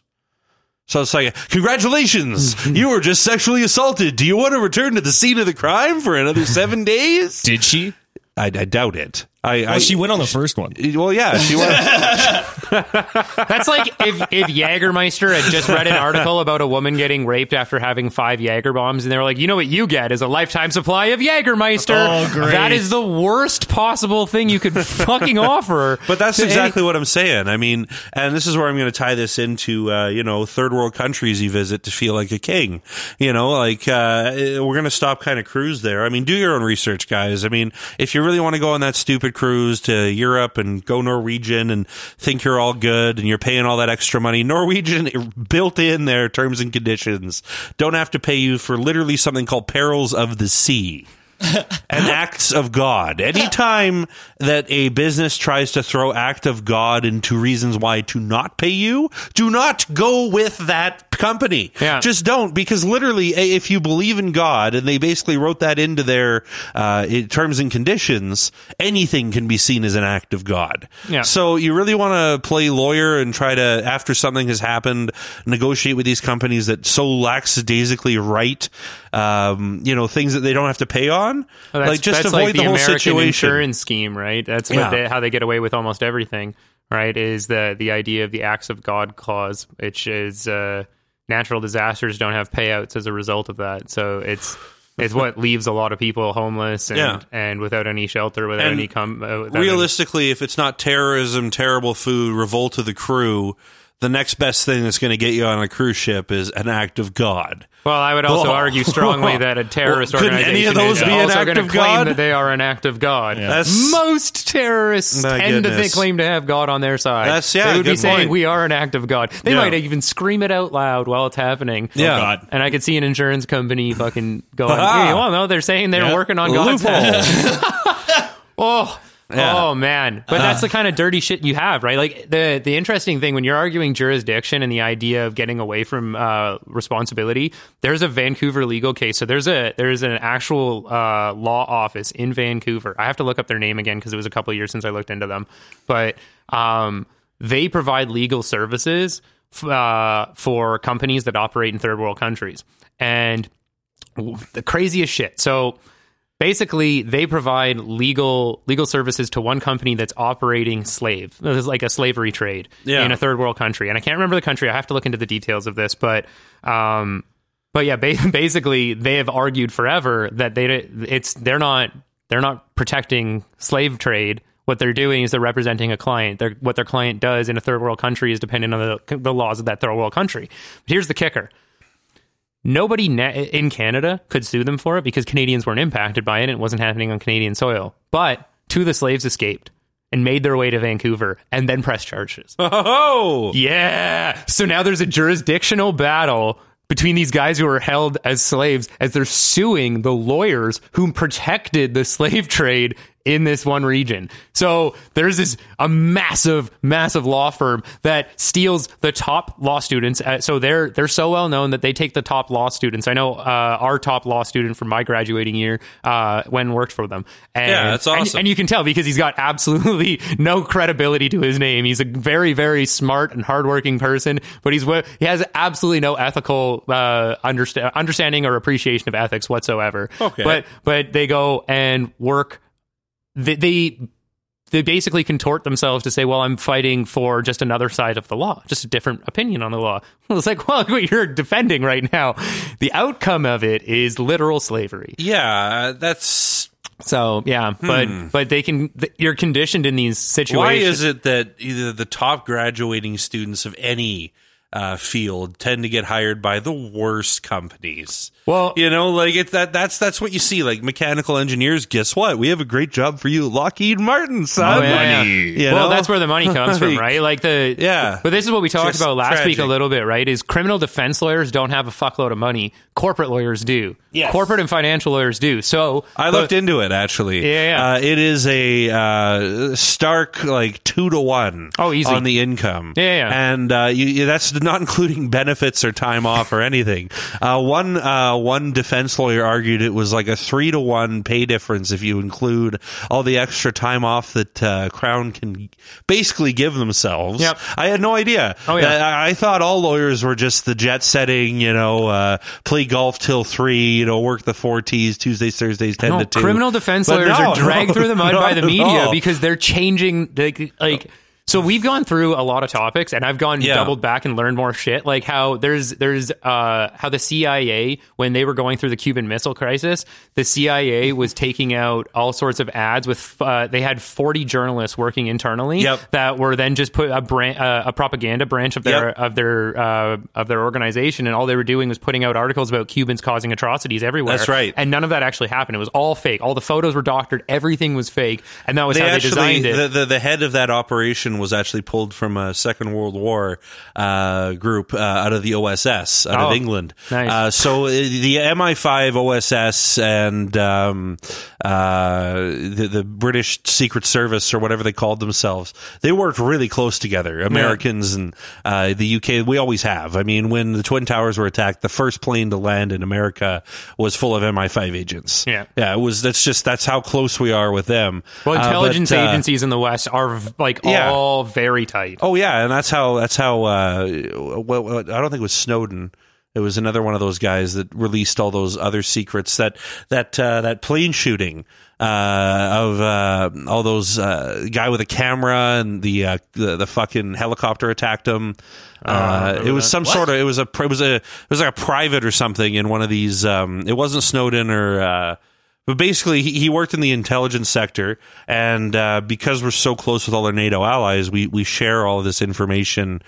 So it's like, congratulations, you were just sexually assaulted. Do you want to return to the scene of the crime for another seven days? Did she? I, I doubt it. I, I she went on the first one. well, yeah, she went. That's like if, if Jagermeister had just read an article about a woman getting raped after having five Jager bombs, and they were like, you know what you get is a lifetime supply of Jagermeister. Oh, great. That is the worst possible thing you could fucking offer. But that's to any- exactly what I'm saying. I mean, and this is where I'm going to tie this into, uh, you know, third world countries you visit to feel like a king. You know, like, uh, we're going to stop kind of cruise there. I mean, do your own research, guys. I mean, if you really want to go on that stupid cruise to Europe and go Norwegian and think you're all good and you're paying all that extra money, Norwegian built in their terms and conditions. Don't have to pay you for literally something called perils of the sea and acts of God. Anytime that a business tries to throw act of God into reasons why to not pay you, do not go with that company. Yeah. Just don't, because literally, if you believe in God, and they basically wrote that into their uh, terms and conditions, anything can be seen as an act of God. Yeah. So you really want to play lawyer and try to, after something has happened, negotiate with these companies that so lackadaisically write, um, you know, things that they don't have to pay on. That's, like just avoid like the, the, whole American situation. insurance scheme, right? That's what Yeah. they, how they get away with almost everything, right? Is the the idea of the acts of God clause, which is uh, natural disasters don't have payouts as a result of that. So it's it's what leaves a lot of people homeless and Yeah. and without any shelter, without And any com- uh, without any- Realistically, if it's not terrorism, terrible food, revolt of the crew, the next best thing that's going to get you on a cruise ship is an act of God. Well, I would also Oh. argue strongly that a terrorist Well, couldn't organization any of those is be an also act going to of claim God? that they are an act of God. That's- Most terrorists My tend to think, claim to have God on their side. That's- yeah, They would be good saying point. we are an act of God. They Yeah. might even scream it out loud while it's happening. Yeah. Oh, God. And I could see an insurance company fucking going, Ha-ha. hey, well, no, they're saying they're Yeah. working on God's Loophole. head. Oh, Yeah. oh man! But that's the kind of dirty shit you have, right? Like the the interesting thing when you're arguing jurisdiction and the idea of getting away from uh, responsibility. There's a Vancouver legal case, so there's a there's an actual uh, law office in Vancouver. I have to look up their name again because it was a couple of years since I looked into them, but um, they provide legal services f- uh, for companies that operate in third world countries, and the craziest shit. So basically they provide legal legal services to one company that's operating slave this is like a slavery trade Yeah. in a third world country and i can't remember the country i have to look into the details of this but um but yeah ba- basically they have argued forever that they it's they're not they're not protecting slave trade what they're doing is they're representing a client. They're, what their client does in a third world country is dependent on the, the laws of that third world country. But here's the kicker: nobody in Canada could sue them for it because Canadians weren't impacted by it and it wasn't happening on Canadian soil. But two of the slaves escaped and made their way to Vancouver and then pressed charges. Oh, yeah. So now there's a jurisdictional battle between these guys who are held as slaves as they're suing the lawyers who protected the slave trade in this one region. So there's this a massive, massive law firm that steals the top law students. Uh, so they're they're so well known that they take the top law students. I know uh, our top law student from my graduating year uh, went and worked for them. And, Yeah, that's awesome. and you can tell because he's got absolutely no credibility to his name. He's a very, very smart and hardworking person, but he's he has absolutely no ethical uh, understa- understanding or appreciation of ethics whatsoever. Okay. but but they go and work. They, they they basically contort themselves to say, "Well, I'm fighting for just another side of the law, just a different opinion on the law." Well, it's like, well, what you're defending right now, the outcome of it is literal slavery. yeah, that's So yeah, but hmm. but they can. th- You're conditioned in these situations. why is it that either the top graduating students of any uh, field tend to get hired by the worst companies. Well- you know, like it's that that's that's what you see. Like mechanical engineers, guess what? We have a great job for you, Lockheed Martin, son. Oh, yeah, yeah. You well, know? that's where the money comes from, right? Like the Yeah. But this is what we talked Just about last week a little bit, right? Is criminal defense lawyers don't have a fuckload of money. Corporate lawyers do. Yes. Corporate and financial lawyers do. So I looked into it actually. Yeah, yeah. Uh, it is a uh, stark like two to one. Oh, easy. on the income. Yeah, yeah. and uh, you- that's not including benefits or time off or anything. Uh, one uh, one defense lawyer argued it was like a three to one pay difference if you include all the extra time off that uh, Crown can basically give themselves. Yep. I had no idea. Oh, yeah. I, I thought all lawyers were just the jet setting. You know, uh, play golf till three. You know, work the four T's Tuesdays, Thursdays, ten no, to two. criminal defense But lawyers no, are dragged no, through the mud by the media because they're changing like like so we've gone through a lot of topics and I've gone Yeah. doubled back and learned more shit like how there's there's uh how the CIA when they were going through the Cuban Missile Crisis the CIA was taking out all sorts of ads with uh, they had 40 journalists working internally Yep. that were then just put a brand uh, a propaganda branch of their Yep. of their uh, of their organization and all they were doing was putting out articles about Cubans causing atrocities everywhere That's right. and none of that actually happened. It was all fake. All the photos were doctored. Everything was fake, and that was they how they actually designed it. the, the the head of that operation was actually pulled from a Second World War uh, group uh, out of the OSS out Oh, of England. nice. Uh, so uh, the MI5 OSS and um, uh, the the British Secret Service or whatever they called themselves, they worked really close together. Americans and uh, the UK, we always have. I mean, when the Twin Towers were attacked, the first plane to land in America was full of MI5 agents. Yeah. yeah, it was. That's just that's how close we are with them. well, Uh, but, intelligence uh, agencies in the West are like Yeah. all very tight. Oh yeah, and that's how that's how. Uh, well, I don't think it was Snowden. It was another one of those guys that released all those other secrets. That that uh, that plane shooting uh, of uh, all those uh, guy with a camera and the uh, the, the fucking helicopter attacked him. Uh, it was some sort of it was a it was a it was like a private or something in one of these. Um, it wasn't Snowden or. But basically, he, he worked in the intelligence sector, and uh, because we're so close with all our NATO allies, we we share all of this information.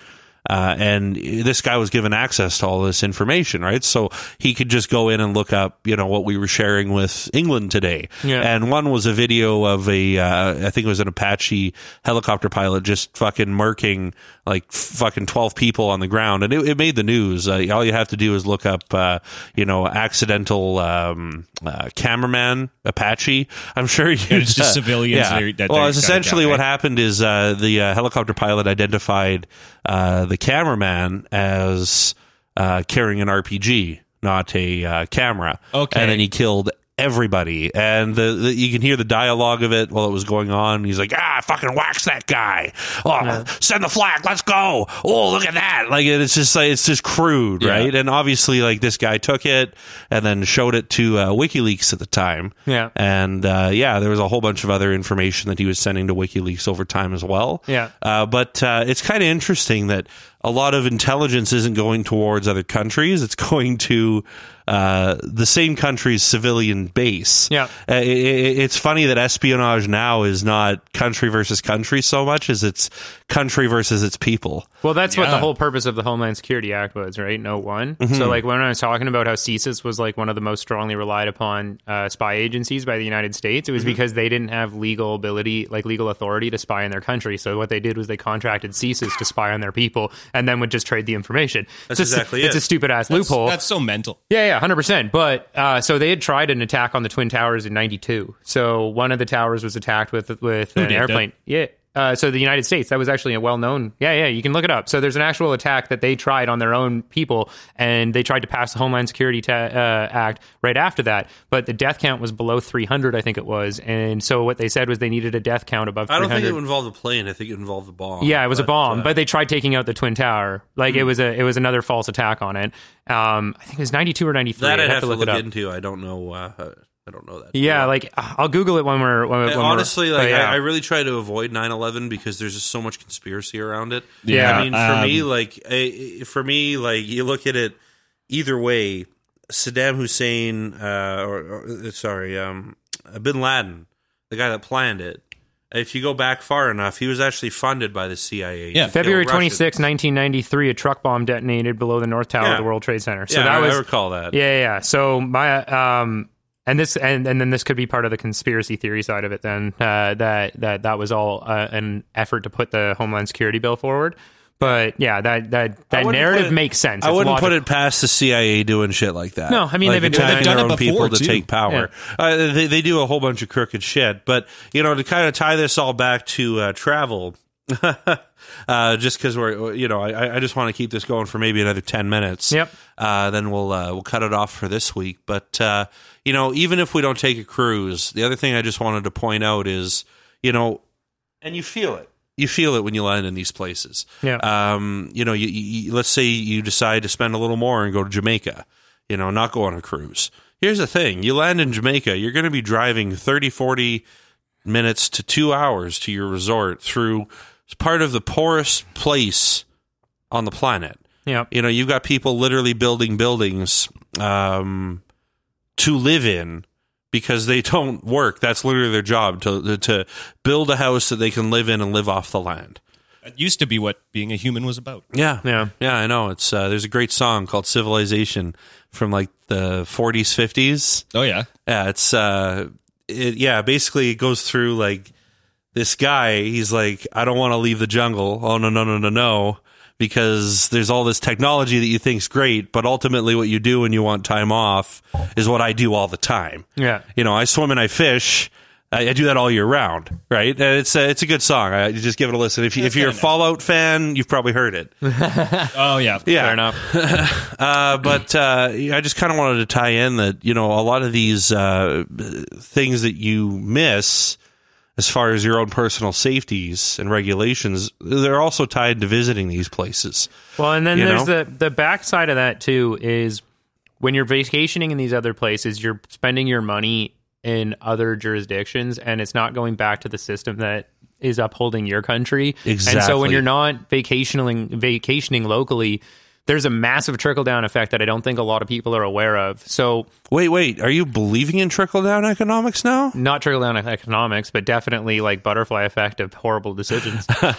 Uh, and this guy was given access to all this information, right? So he could just go in and look up, you know, what we were sharing with England today. Yeah. And one was a video of a, uh, I think it was an Apache helicopter pilot just fucking murking like fucking 12 people on the ground. And it, it made the news. Uh, all you have to do is look up, uh, you know, accidental, um, uh, cameraman Apache. I'm sure you it's just civilians are- that well, it's essentially what happened is, uh, the uh, helicopter pilot identified, uh, the cameraman as, uh, carrying an RPG, not a, uh, camera. Okay. And then he killed everybody, and the, the you can hear the dialogue of it while it was going on. He's like, "Ah, fucking wax that guy! Oh, send the flag, let's go! Oh, look at that!" Like it's just like it's just crude, Yeah. right? And obviously, like this guy took it and then showed it to uh, WikiLeaks at the time. Yeah. and uh, yeah, there was a whole bunch of other information that he was sending to WikiLeaks over time as well. Yeah. uh, but uh, it's kind of interesting that a lot of intelligence isn't going towards other countries; it's going to uh, the same country's civilian base. Yeah. Uh, i- i- it's funny that espionage now is not country versus country so much as it's country versus its people. Well, that's what the whole purpose of the Homeland Security Act was, right? No one. Mm-hmm. So, like when I was talking about how CSIS was like one of the most strongly relied upon uh, spy agencies by the United States, it Mm-hmm. was because they didn't have legal ability, like legal authority to spy in their country. So what they did was they contracted CSIS to spy on their people, and then would just trade the information. That's it's a, exactly It's it. a stupid ass loophole. that's so mental. Yeah, yeah, hundred percent. But uh, so they had tried an attack on the twin towers in '92. So one of the towers was attacked with with an did airplane. Yeah. Uh, so the United States, that was actually a well-known. Yeah, yeah, you can look it up. So there's an actual attack that they tried on their own people, and they tried to pass the Homeland Security ta- uh, Act right after that. But the death count was below 300, I think it was. And so what they said was they needed a death count above. 300. involved a plane. I think it involved a bomb. Yeah, it was a bomb, uh, but they tried taking out the twin tower. Like Hmm. it was a it was another false attack on it. Um, I think it was ninety two or ninety three. that I'd I'd have to look, it up. into. I don't know. Uh, I don't know that. Yeah, like I'll Google it when we're when, when Yeah, we're- honestly, like yeah. I, I really try to avoid 9-11 because there's just so much conspiracy around it. Yeah, I mean, for um, me, like I, for me, like you look at it either way. Saddam Hussein, uh, or, or sorry, um, Bin Laden, the guy that planned it. If you go back far enough, he was actually funded by the CIA. Yeah. February Russians. 26, 1993, a truck bomb detonated below the North Tower Yeah. of the World Trade Center. So yeah, that I, was I recall that. Yeah, yeah, yeah. So my um and this and, and then this could be part of the conspiracy theory side of it then uh, that that that was all uh, an effort to put the Homeland Security bill forward. But yeah, that that that narrative it- makes sense. I It's wouldn't put it past the CIA doing shit like that. No, I mean, like they've been doing attacking that. their They've done own it people before, to take power. Uh, they they do a whole bunch of crooked shit, but you know to kind of tie this all back to uh, travel. uh, just because we're, you know, I, I just want to keep this going for maybe another ten minutes. Yep. Uh, then we'll uh, we'll cut it off for this week. But uh, you know, even if we don't take a cruise, the other thing I just wanted to point out is, you know, and you feel it. You feel it when you land in these places. Yeah. Um, you know, you, you, let's say you decide to spend a little more and go to Jamaica. You know, not go on a cruise. Here's the thing: you land in Jamaica, you're going to be driving 30, 40 minutes to two hours to your resort through part of the poorest place on the planet. Yeah. You know, you've got people literally building buildings um, to live in because they don't work. That's literally their job to to build a house that they can live in and live off the land. It used to be what being a human was about. Yeah, Yeah. yeah. I know. It's uh, there's a great song called "Civilization" from like the 40s, 50s. Oh yeah, Yeah, it's uh, it, yeah. Basically, it goes through like this guy. He's like, I don't want to leave the jungle. Oh no, no, no, no, no. Because there's all this technology that you think's great, but ultimately, what you do when you want time off is what I do all the time. Yeah. You know, I swim and I fish. I, I do that all year round, right? And it's a, it's a good song. I, you just give it a listen. If you, if you're a. Fallout fan, you've probably heard it. oh yeah, Yeah, Fair enough. uh, but uh, I just kind of wanted to tie in that you know a lot of these uh, things that you miss as far as your own personal safeties and regulations, they're also tied to visiting these places. Well, and then there's know? the the backside of that too is when you're vacationing in these other places, you're spending your money in other jurisdictions, and it's not going back to the system that is upholding your country. Exactly. And so when you're not vacationing vacationing locally, there's a massive trickle down effect that I don't think a lot of people are aware of. So Wait, wait, are you believing in trickle down economics now? not trickle down economics, but definitely like butterfly effect of horrible decisions. Uh,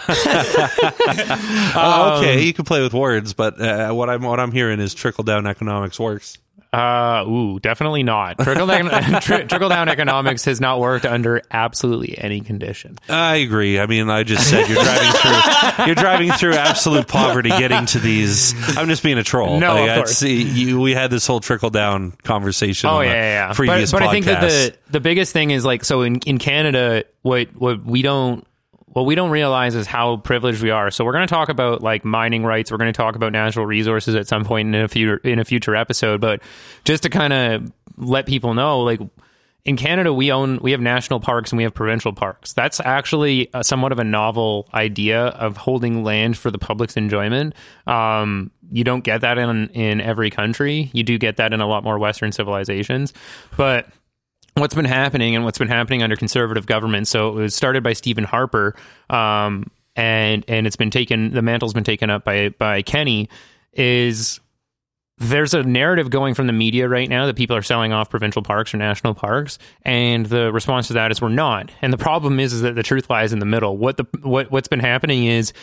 okay, you can play with words, but uh, what I'm what I'm hearing is trickle down economics works. Uh, ooh, definitely not. Trickle down, tri- trickle down economics has not worked under absolutely any condition. I agree. I mean, I just said you're driving through you're driving through absolute poverty getting to these. I'm just being a troll. No, Like, of that's- course. You, we had this whole trickle down conversation. Oh on yeah, yeah, yeah. Previous but, but I think that the the biggest thing is like so in in Canada, what what we don't what we don't realize is how privileged we are. So we're going to talk about like mining rights. We're going to talk about natural resources at some point in a future in a future episode. But just to kind of let people know, like in Canada, we own we have national parks and we have provincial parks. That's actually a, somewhat of a novel idea of holding land for the public's enjoyment. Um, you don't get that in in every country. You do get that in a lot more Western civilizations, but what's been happening and what's been happening under conservative government. So it was started by Stephen Harper, um, and and it's been taken. The mantle's been taken up by by Kenney. Is there's a narrative going from the media right now that people are selling off provincial parks or national parks, and the response to that is we're not. And the problem is, is that the truth lies in the middle. What the what what's been happening is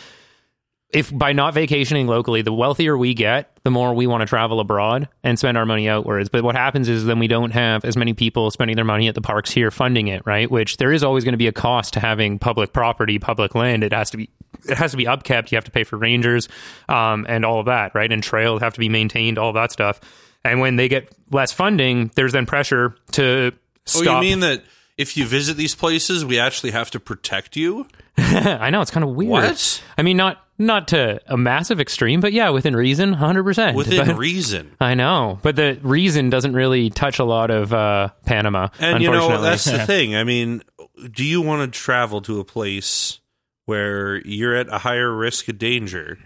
if by not vacationing locally, the wealthier we get, the more we want to travel abroad and spend our money outwards. But what happens is then we don't have as many people spending their money at the parks here funding it, right? Which there is always going to be a cost to having public property, public land. It has to be it has to be upkept. You have to pay for rangers um, and all of that, right? And trails have to be maintained, all that stuff. And when they get less funding, there's then pressure to stop. Oh, you mean that if you visit these places, we actually have to protect you? I know it's kind of weird. What? I mean, not not to a massive extreme, but yeah, within reason, hundred percent. Within reason. I know, but the reason doesn't really touch a lot of uh, Panama. And you know, that's the thing. I mean, do you want to travel to a place where you're at a higher risk of danger?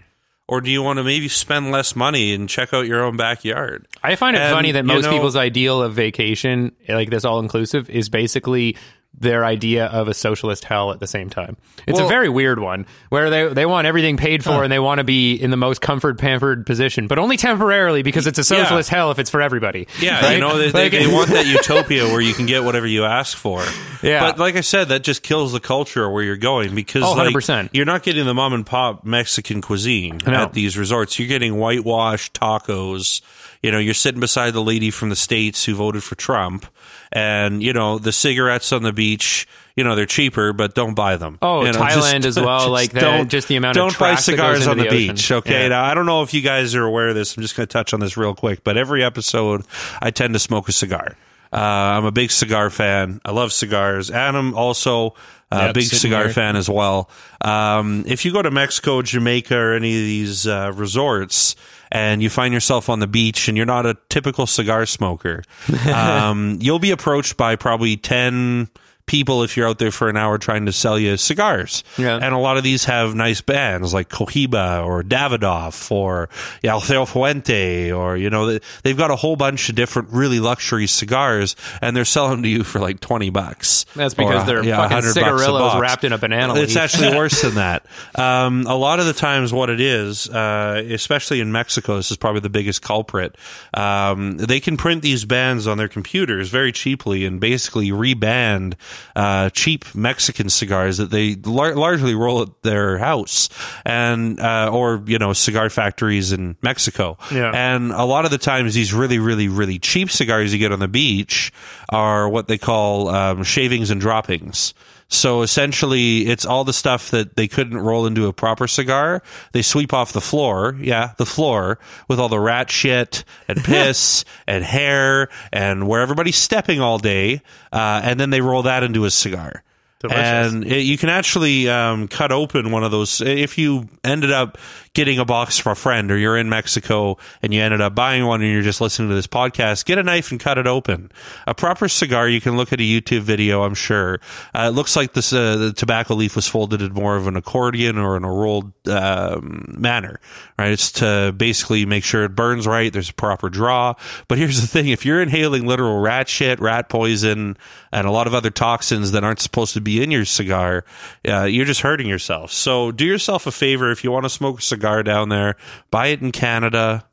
Or do you want to maybe spend less money and check out your own backyard? I find it And, funny that you most know- people's ideal of vacation, like this all inclusive, is basically their idea of a socialist hell at the same time. It's a very weird one where they they want everything paid for and they want to be in the most comfort pampered position, but only temporarily because it's a socialist hell if it's for everybody. Yeah, Right? you know, they, they, Like- they want that utopia where you can get whatever you ask for. Yeah. But like I said, that just kills the culture where you're going because Oh, like, 100%. you're not getting the mom and pop Mexican cuisine No. at these resorts. You're getting whitewashed tacos. You know, you're sitting beside the lady from the States who voted for Trump. And, you know, the cigarettes on the beach, you know, they're cheaper, but don't buy them. Oh, You know, Thailand as well, like the- just the amount of Don't buy trash that goes cigars on the, the beach. Okay. Yeah. Now, I don't know if you guys are aware of this. I'm just going to touch on this real quick, but every episode I tend to smoke a cigar. Uh, I'm a big cigar fan. I love cigars. Adam also a Yep, big cigar there. fan as well. Um, if you go to Mexico, Jamaica, or any of these uh, resorts, and you find yourself on the beach and you're not a typical cigar smoker, um, you'll be approached by probably ten people if you're out there for an hour trying to sell you cigars. Yeah. And a lot of these have nice bands like Cohiba or Davidoff or yeah, Fuente or, you know, they- they've got a whole bunch of different really luxury cigars and they're selling to you for like 20 bucks. That's because Or, they're yeah, fucking 100 bucks cigarillos wrapped in a banana It's leaf. actually worse than that. Um, a lot of the times, what it is, uh, especially in Mexico, this is probably the biggest culprit. Um, they can print these bands on their computers very cheaply and basically reband uh, cheap Mexican cigars that they lar- largely roll at their house and uh, or you know cigar factories in Mexico. Yeah. And a lot of the times, these really, really, really cheap cigars you get on the beach are what they call um, shavings and droppings. So essentially, it's all the stuff that they couldn't roll into a proper cigar. They sweep off the floor, yeah, the floor with all the rat shit and piss and hair and where everybody's stepping all day, uh, and then they roll that into a cigar. Delicious. And it, you can actually um, cut open one of those if you ended up getting a box for a friend or you're in Mexico and you ended up buying one and you're just listening to this podcast, get a knife and cut it open. A proper cigar, you can look at a YouTube video, I'm sure. Uh, it looks like this uh, the tobacco leaf was folded in more of an accordion or in a rolled um, manner, right? It's to basically make sure it burns right. There's a proper draw. But here's the thing: if you're inhaling literal rat shit, rat poison, and a lot of other toxins that aren't supposed to be in your cigar, uh, you're just hurting yourself. So do yourself a favor if you want to smoke a cigar down there, buy it in Canada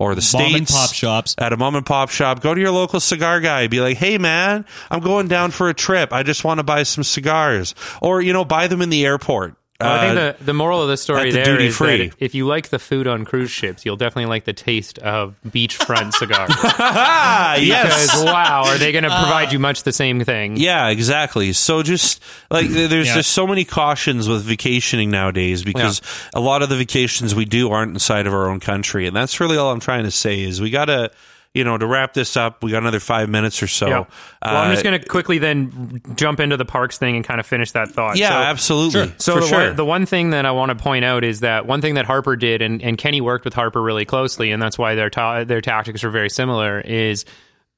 or the Mom states and pop shops. at a mom and pop shop. Go to your local cigar guy. Be like, hey man, I'm going down for a trip. I just want to buy some cigars, or you know, buy them in the airport. Well, I Uh, think the, the moral of the story at the there duty is free. that if you like the food on cruise ships, you'll definitely like the taste of beachfront cigars. ah, yes. Because wow, are they going to provide you much the same thing? Yeah, exactly. So just like there's Yeah. just so many cautions with vacationing nowadays because a lot of the vacations we do aren't inside of our own country, and that's really all I'm trying to say is we gotta. You know, to wrap this up, we got another five minutes or so. Yeah. Well, I'm just Uh, going to quickly then jump into the parks thing and kind of finish that thought. Yeah, So- absolutely. So for the, sure. one, the one thing that I want to point out is that one thing that Harper did, and, and Kenney worked with Harper really closely, and that's why their ta- their tactics are very similar. Is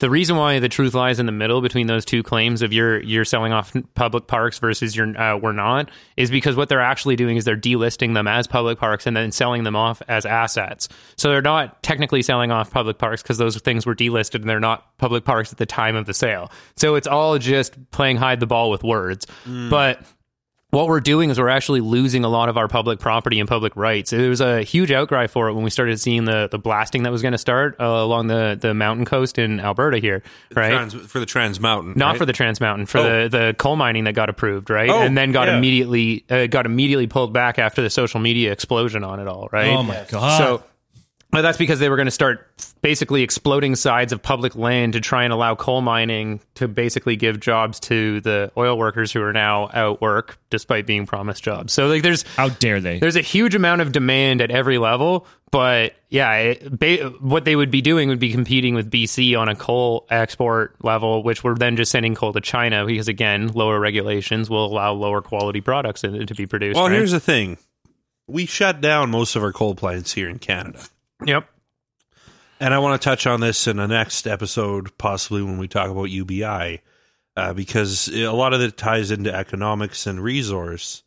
the reason why the truth lies in the middle between those two claims of you're you're selling off public parks versus you're uh, we're not is because what they're actually doing is they're delisting them as public parks and then selling them off as assets. So they're not technically selling off public parks because those things were delisted and they're not public parks at the time of the sale. So it's all just playing hide the ball with words. But what we're doing is we're actually losing a lot of our public property and public rights. There was a huge outcry for it when we started seeing the, the blasting that was going to start uh, along the, the mountain coast in Alberta here, right? Trans, for the Trans Mountain. Not right? for the Trans Mountain, for Oh. the, the coal mining that got approved, right? Oh, and then got yeah. immediately uh, got immediately pulled back after the social media explosion on it all, right? Oh my god! So well, that's because they were going to start basically exploding sides of public land to try and allow coal mining to basically give jobs to the oil workers who are now out work despite being promised jobs. So like there's how dare they? there's a huge amount of demand at every level, but yeah, it, ba- what they would be doing would be competing with BC on a coal export level, which we're then just sending coal to China because again, lower regulations will allow lower quality products in- to be produced. Well, right? here's the thing: we shut down most of our coal plants here in Canada, yep. and I want to touch on this in the next episode, possibly when we talk about UBI, uh, because a lot of it ties into economics and resource.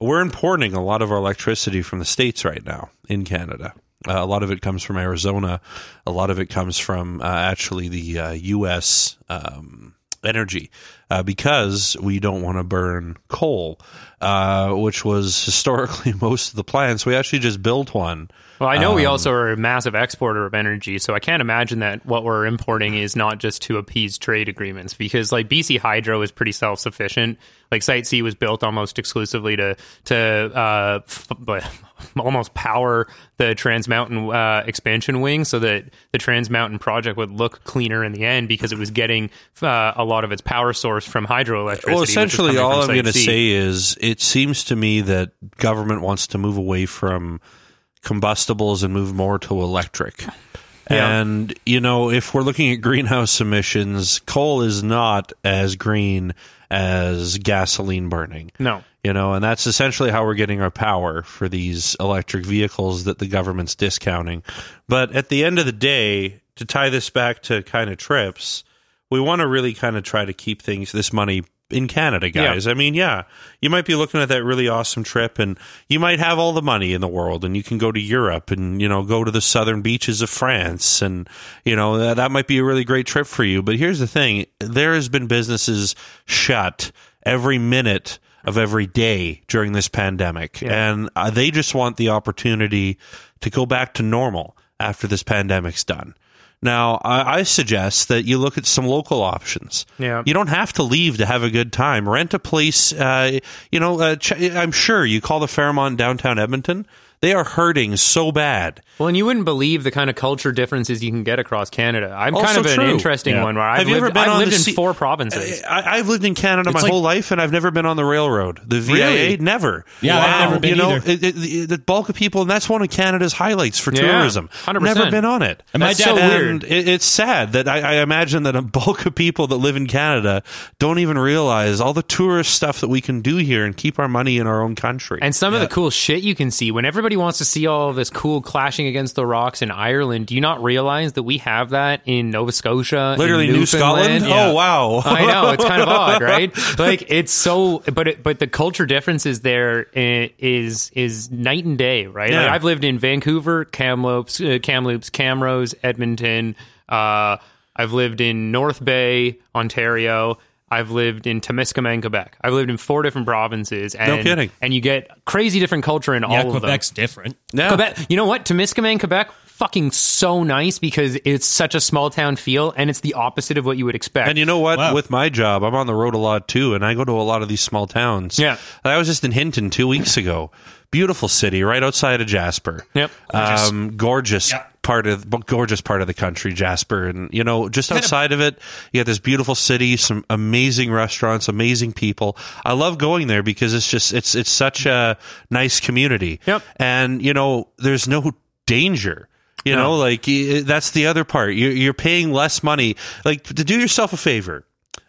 We're importing a lot of our electricity from the states right now in Canada. Uh, a lot of it comes from Arizona. A lot of it comes from uh, actually the uh, U.S. Um, energy uh, because we don't want to burn coal, uh, which was historically most of the plants. We actually just built one. Well, I know we Um, also are a massive exporter of energy, so I can't imagine that what we're importing is not just to appease trade agreements because like BC Hydro is pretty self sufficient. Like Site C was built almost exclusively to to uh, f- almost power the Trans Mountain uh, expansion wing, so that the Trans Mountain project would look cleaner in the end because it was getting uh, a lot of its power source from hydroelectricity. Well, essentially, all I'm going to say is it seems to me that government wants to move away from combustibles and move more to electric. Yeah. And, you know, if we're looking at greenhouse emissions, coal is not as green as gasoline burning. no. You know, and that's essentially how we're getting our power for these electric vehicles that the government's discounting. But at the end of the day, to tie this back to kind of trips, we want to really kind of try to keep things, this money in Canada, guys. I mean, yeah, you might be looking at that really awesome trip and you might have all the money in the world and you can go to Europe and, you know, go to the southern beaches of France and, you know, that, that might be a really great trip for you. But here's the thing there has been businesses shut every minute of every day during this pandemic. And uh, they just want the opportunity to go back to normal after this pandemic's done. Now, I, I suggest that you look at some local options. Yeah. You don't have to leave to have a good time. Rent a place. Uh, you know, uh, ch- I'm sure you call the Fairmont downtown Edmonton. They are hurting so bad. Well, and you wouldn't believe the kind of culture differences you can get across Canada. I'm kind Also of an interesting Yeah. one where I've Have you lived, ever been I've on lived the in sea- four provinces. I, I've lived in Canada my like- whole life, and I've never been on the railroad. The VIA, Really? never. Yeah, I've never been You know, either. it, it, the bulk of people, and that's one of Canada's highlights for Yeah, tourism. 100%. Never been on it. And my dad- so and weird. it, it's sad that I, I imagine that a bulk of people that live in Canada don't even realize all the tourist stuff that we can do here and keep our money in our own country. And some of the cool shit you can see when everybody wants to see all of this cool clashing against the rocks in Ireland. Do you not realize that we have that in Nova Scotia? literally New Scotland. Newfoundland? Oh wow! I know it's kind of odd, right? Like it's so, but it, but the culture differences there is is is night and day, right? Like I've lived in Vancouver, Kamloops, uh, Kamloops, Camrose, Edmonton. Uh, I've lived in North Bay, Ontario. I've lived in Témiscaming, Quebec. I've lived in four different provinces. And, kidding. And you get crazy different culture in yeah, all of them. Quebec's different. Yeah. Quebec, you know what? Témiscaming, Quebec, fucking so nice because it's such a small town feel, and it's the opposite of what you would expect. And you know what? Wow. With my job, I'm on the road a lot too, and I go to a lot of these small towns. Yeah. I was just in Hinton two weeks ago. Beautiful city, right outside of Jasper. Yep. Gorgeous, um, gorgeous Yeah. Part of the gorgeous part of the country, Jasper, and you know, just outside of it, you got this beautiful city, some amazing restaurants, amazing people. I love going there because it's just it's it's such a nice community. Yep. And you know, there's no danger. You know, like that's the other part. You're, you're paying less money. Like to do yourself a favor,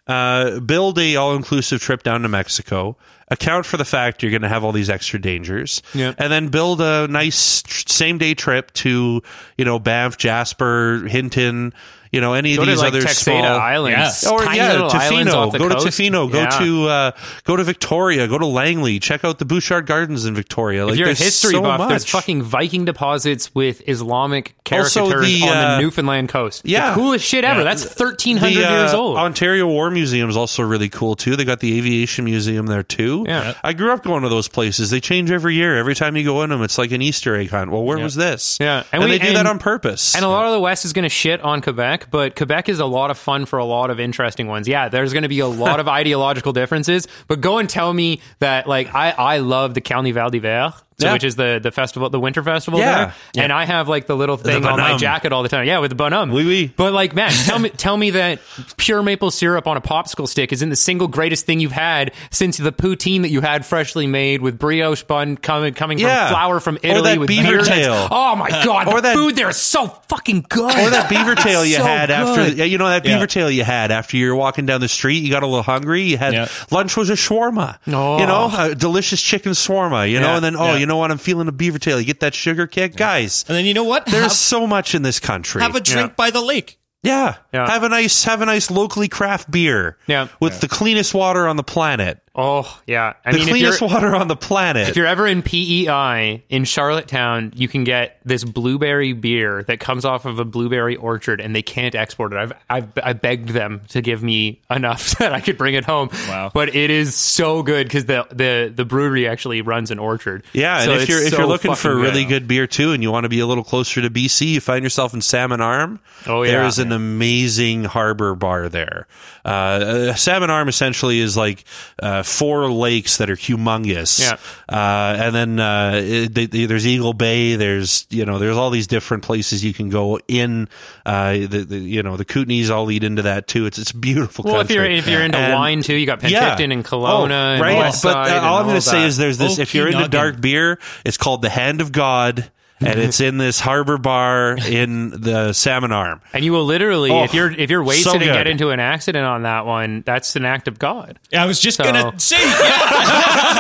uh, build a all inclusive trip down to Mexico account for the fact you're going to have all these extra dangers, Yeah. and then build a nice same day trip to you know Banff, Jasper, Hinton, you know any Go of to these like other Texada small Islands, Yeah. or tiny yeah, little islands Tofino. Go coast. to Tofino. Go Yeah. to uh, go to Victoria. Go to Langley. Check out the Butchart Gardens in Victoria. Like If you're a there's history so buff, much. there's fucking Viking deposits with Islamic caricatures Also the, on uh, the Newfoundland coast. yeah. the coolest shit ever. Yeah. That's 1300 The, uh, years old. Ontario War Museum is also really cool too. They got the Aviation Museum there too. Yeah. I grew up going to those places. They change every year. Every time you go in them, it's like an Easter egg hunt. Well, where was this? Yeah. and, And we- they do that on purpose. And a lot of the West is going to shit on Quebec, but Quebec is a lot of fun for a lot of interesting ones. Yeah, there's going to be a lot of ideological differences, but go and tell me that, like, I, I love the Carnival d'hiver, so, Yeah. which is the, the festival, the winter festival Yeah. there. And I have, like, the little thing on my jacket all the time. Yeah, with the bonhomme. Oui, oui. But, like, man, tell me, tell me that pure maple syrup on a popsicle stick isn't the single greatest thing you've had since the poutine that you had freshly made with brioche bun coming, coming Yeah. from flour from Italy that with beaver beer tail. Oh, my uh, God. Or the that- food there is so fucking good. or that beaver tail you So had after, good. yeah, you know, that beaver Yeah. tail you had after you were walking down the street. You got a little hungry. You had Yeah. lunch was a shawarma. Oh. You know, oh. a delicious chicken shawarma. You know, and then oh, Yeah. you know what? I'm feeling a beaver tail. You get that sugar kick, guys. And then you know what? There's have, so much in this country. have a drink Yeah. by the lake. Yeah. Yeah. Have a nice have a nice locally craft beer. Yeah. With the cleanest water on the planet. Oh yeah, I The mean, if cleanest water on the planet. if you're ever in PEI in Charlottetown, you can get this blueberry beer that comes off of a blueberry orchard, and they can't export it. I've I've I begged them to give me enough that I could bring it home. Wow. but it is so good because the the the brewery actually runs an orchard. yeah, and So if you're if so you're looking for fucking really good. good beer too, and you want to be a little closer to BC, you find yourself in Salmon Arm. Oh, yeah. there is an amazing harbor bar there. Uh, uh, Salmon Arm essentially is like uh, four lakes that are humongous. Yeah. uh, and then uh, it, they, they- there's Eagle Bay. There's you know there's all these different places you can go in. Uh, the, the you know the Kootenays all lead into that too. It's it's beautiful. Well, if you're if you're into And- wine too, you got Penticton and Kelowna Oh, and right. West but uh, and all I'm going to say is there's this. if you're into Okanagan. dark beer, it's called the Hand of God. And it's in this harbor bar in the Salmon Arm. And you will literally, Oh, if you're if you're so wasted and get into an accident on that one, that's an act of God. I was just So- gonna say, yeah.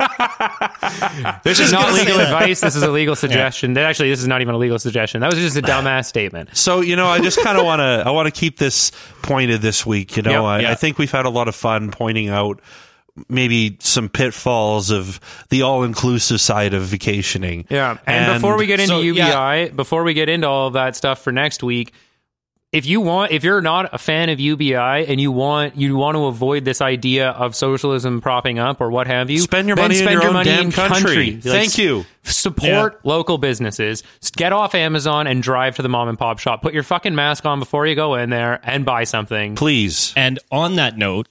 This is not legal advice. This is a legal suggestion. That Actually, this is not even a legal suggestion. That was just a dumbass statement. So you know, I just kind of want to I want to keep this pointed this week. You know, Yep. I, Yeah. I think we've had a lot of fun pointing out maybe some pitfalls of the all inclusive side of vacationing. Yeah. And, before we get into So, UBI, yeah. before we get into all of that stuff for next week, if you want if you're not a fan of UBI and you want you want to avoid this idea of socialism propping up or what have you, Spend your then money in your your own money damn in country. Like, Thank you. Support local businesses. Get off Amazon and drive to the mom and pop shop. Put your fucking mask on before you go in there and buy something. Please. And on that note,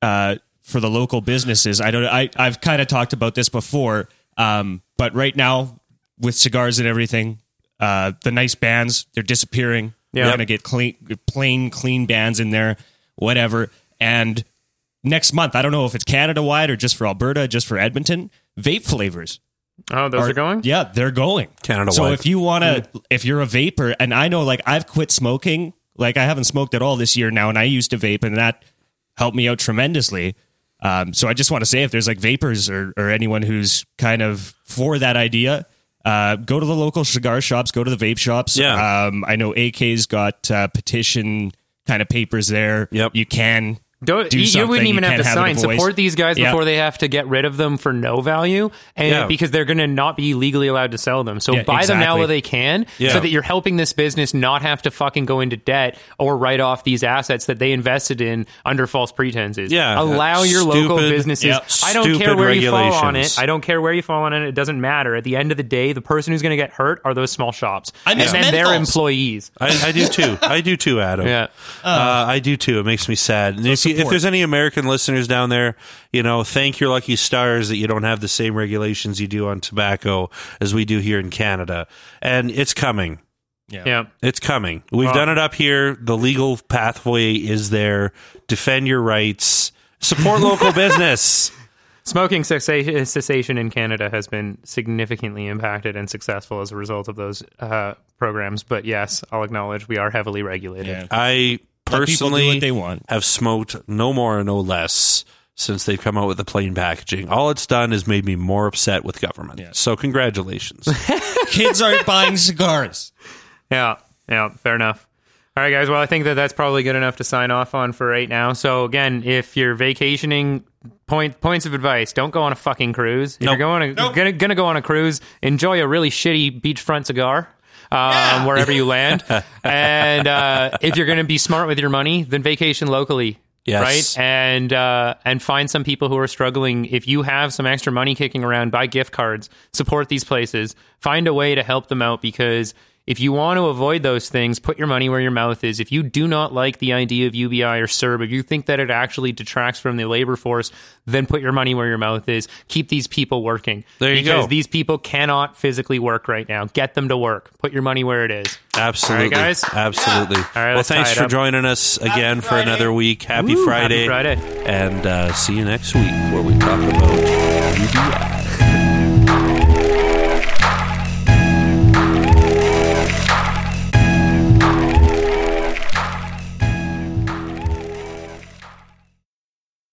uh, for the local businesses, I don't. I I've kind of talked about this before, um, but right now with cigars and everything, uh, the nice bands they're disappearing. Yeah. We're gonna get clean, plain, clean bands in there, whatever. And next month, I don't know if it's Canada wide or just for Alberta, just for Edmonton, vape flavors. Oh, those are, going? Yeah, they're going Canada wide. So if you want to, if you're a vapor, and I know like I've quit smoking, like I haven't smoked at all this year now, and I used to vape, and that helped me out tremendously. Um, so I just want to say, if there's like vapors or, or anyone who's kind of for that idea, uh, go to the local cigar shops, go to the vape shops. Yeah. Um, I know AK's got uh, petition kind of papers there. Yep. You can. Don't, do you, you wouldn't even You have to can't have sign. Support these guys Yeah. before they have to get rid of them for no value, and Yeah. because they're going to not be legally allowed to sell them. So Yeah, buy them now while they can, Yeah. so that you're helping this business not have to fucking go into debt or write off these assets that they invested in under false pretenses. Yeah. allow your local businesses. Yep. I don't care where you fall on it. I don't care where you fall on it. It doesn't matter. At the end of the day, the person who's going to get hurt are those small shops, I and then their employees. I, I do too. I do too, Adam. Yeah. Uh, I do too. It makes me sad. And if, you, if there's any American listeners down there, you know, thank your lucky stars that you don't have the same regulations you do on tobacco as we do here in Canada. And it's coming. Yeah. It's coming. We've Well- done it up here. The legal pathway is there. Defend your rights. Support local business. Smoking cessation, cessation in Canada has been significantly impacted and successful as a result of those uh, programs. But yes, I'll acknowledge we are heavily regulated. Yeah. I Let people do personally what they want. have smoked no more, and no less since they've come out with the plain packaging. All it's done is made me more upset with government. So congratulations. Kids aren't buying cigars. Yeah, yeah, fair enough. All right, guys. Well, I think that that's probably good enough to sign off on for right now. So again, if you're vacationing, point points of advice: don't go on a fucking cruise. If Nope. you're going to, gonna, gonna go on a cruise, enjoy a really shitty beachfront cigar. Um, wherever you land, and uh, if you're going to be smart with your money, then vacation locally, Yes. right? And uh, and find some people who are struggling. If you have some extra money kicking around, buy gift cards, support these places, find a way to help them out because if you want to avoid those things, put your money where your mouth is. If you do not like the idea of UBI or CERB, if you think that it actually detracts from the labor force, then put your money where your mouth is. Keep these people working. There you because go. these people cannot physically work right now. Get them to work. Put your money where it is. Absolutely, guys? Absolutely. right, well, thanks for up. joining us again for Friday. another week. Happy Woo, Friday. Happy Friday. And uh, see you next week where we talk about UBI.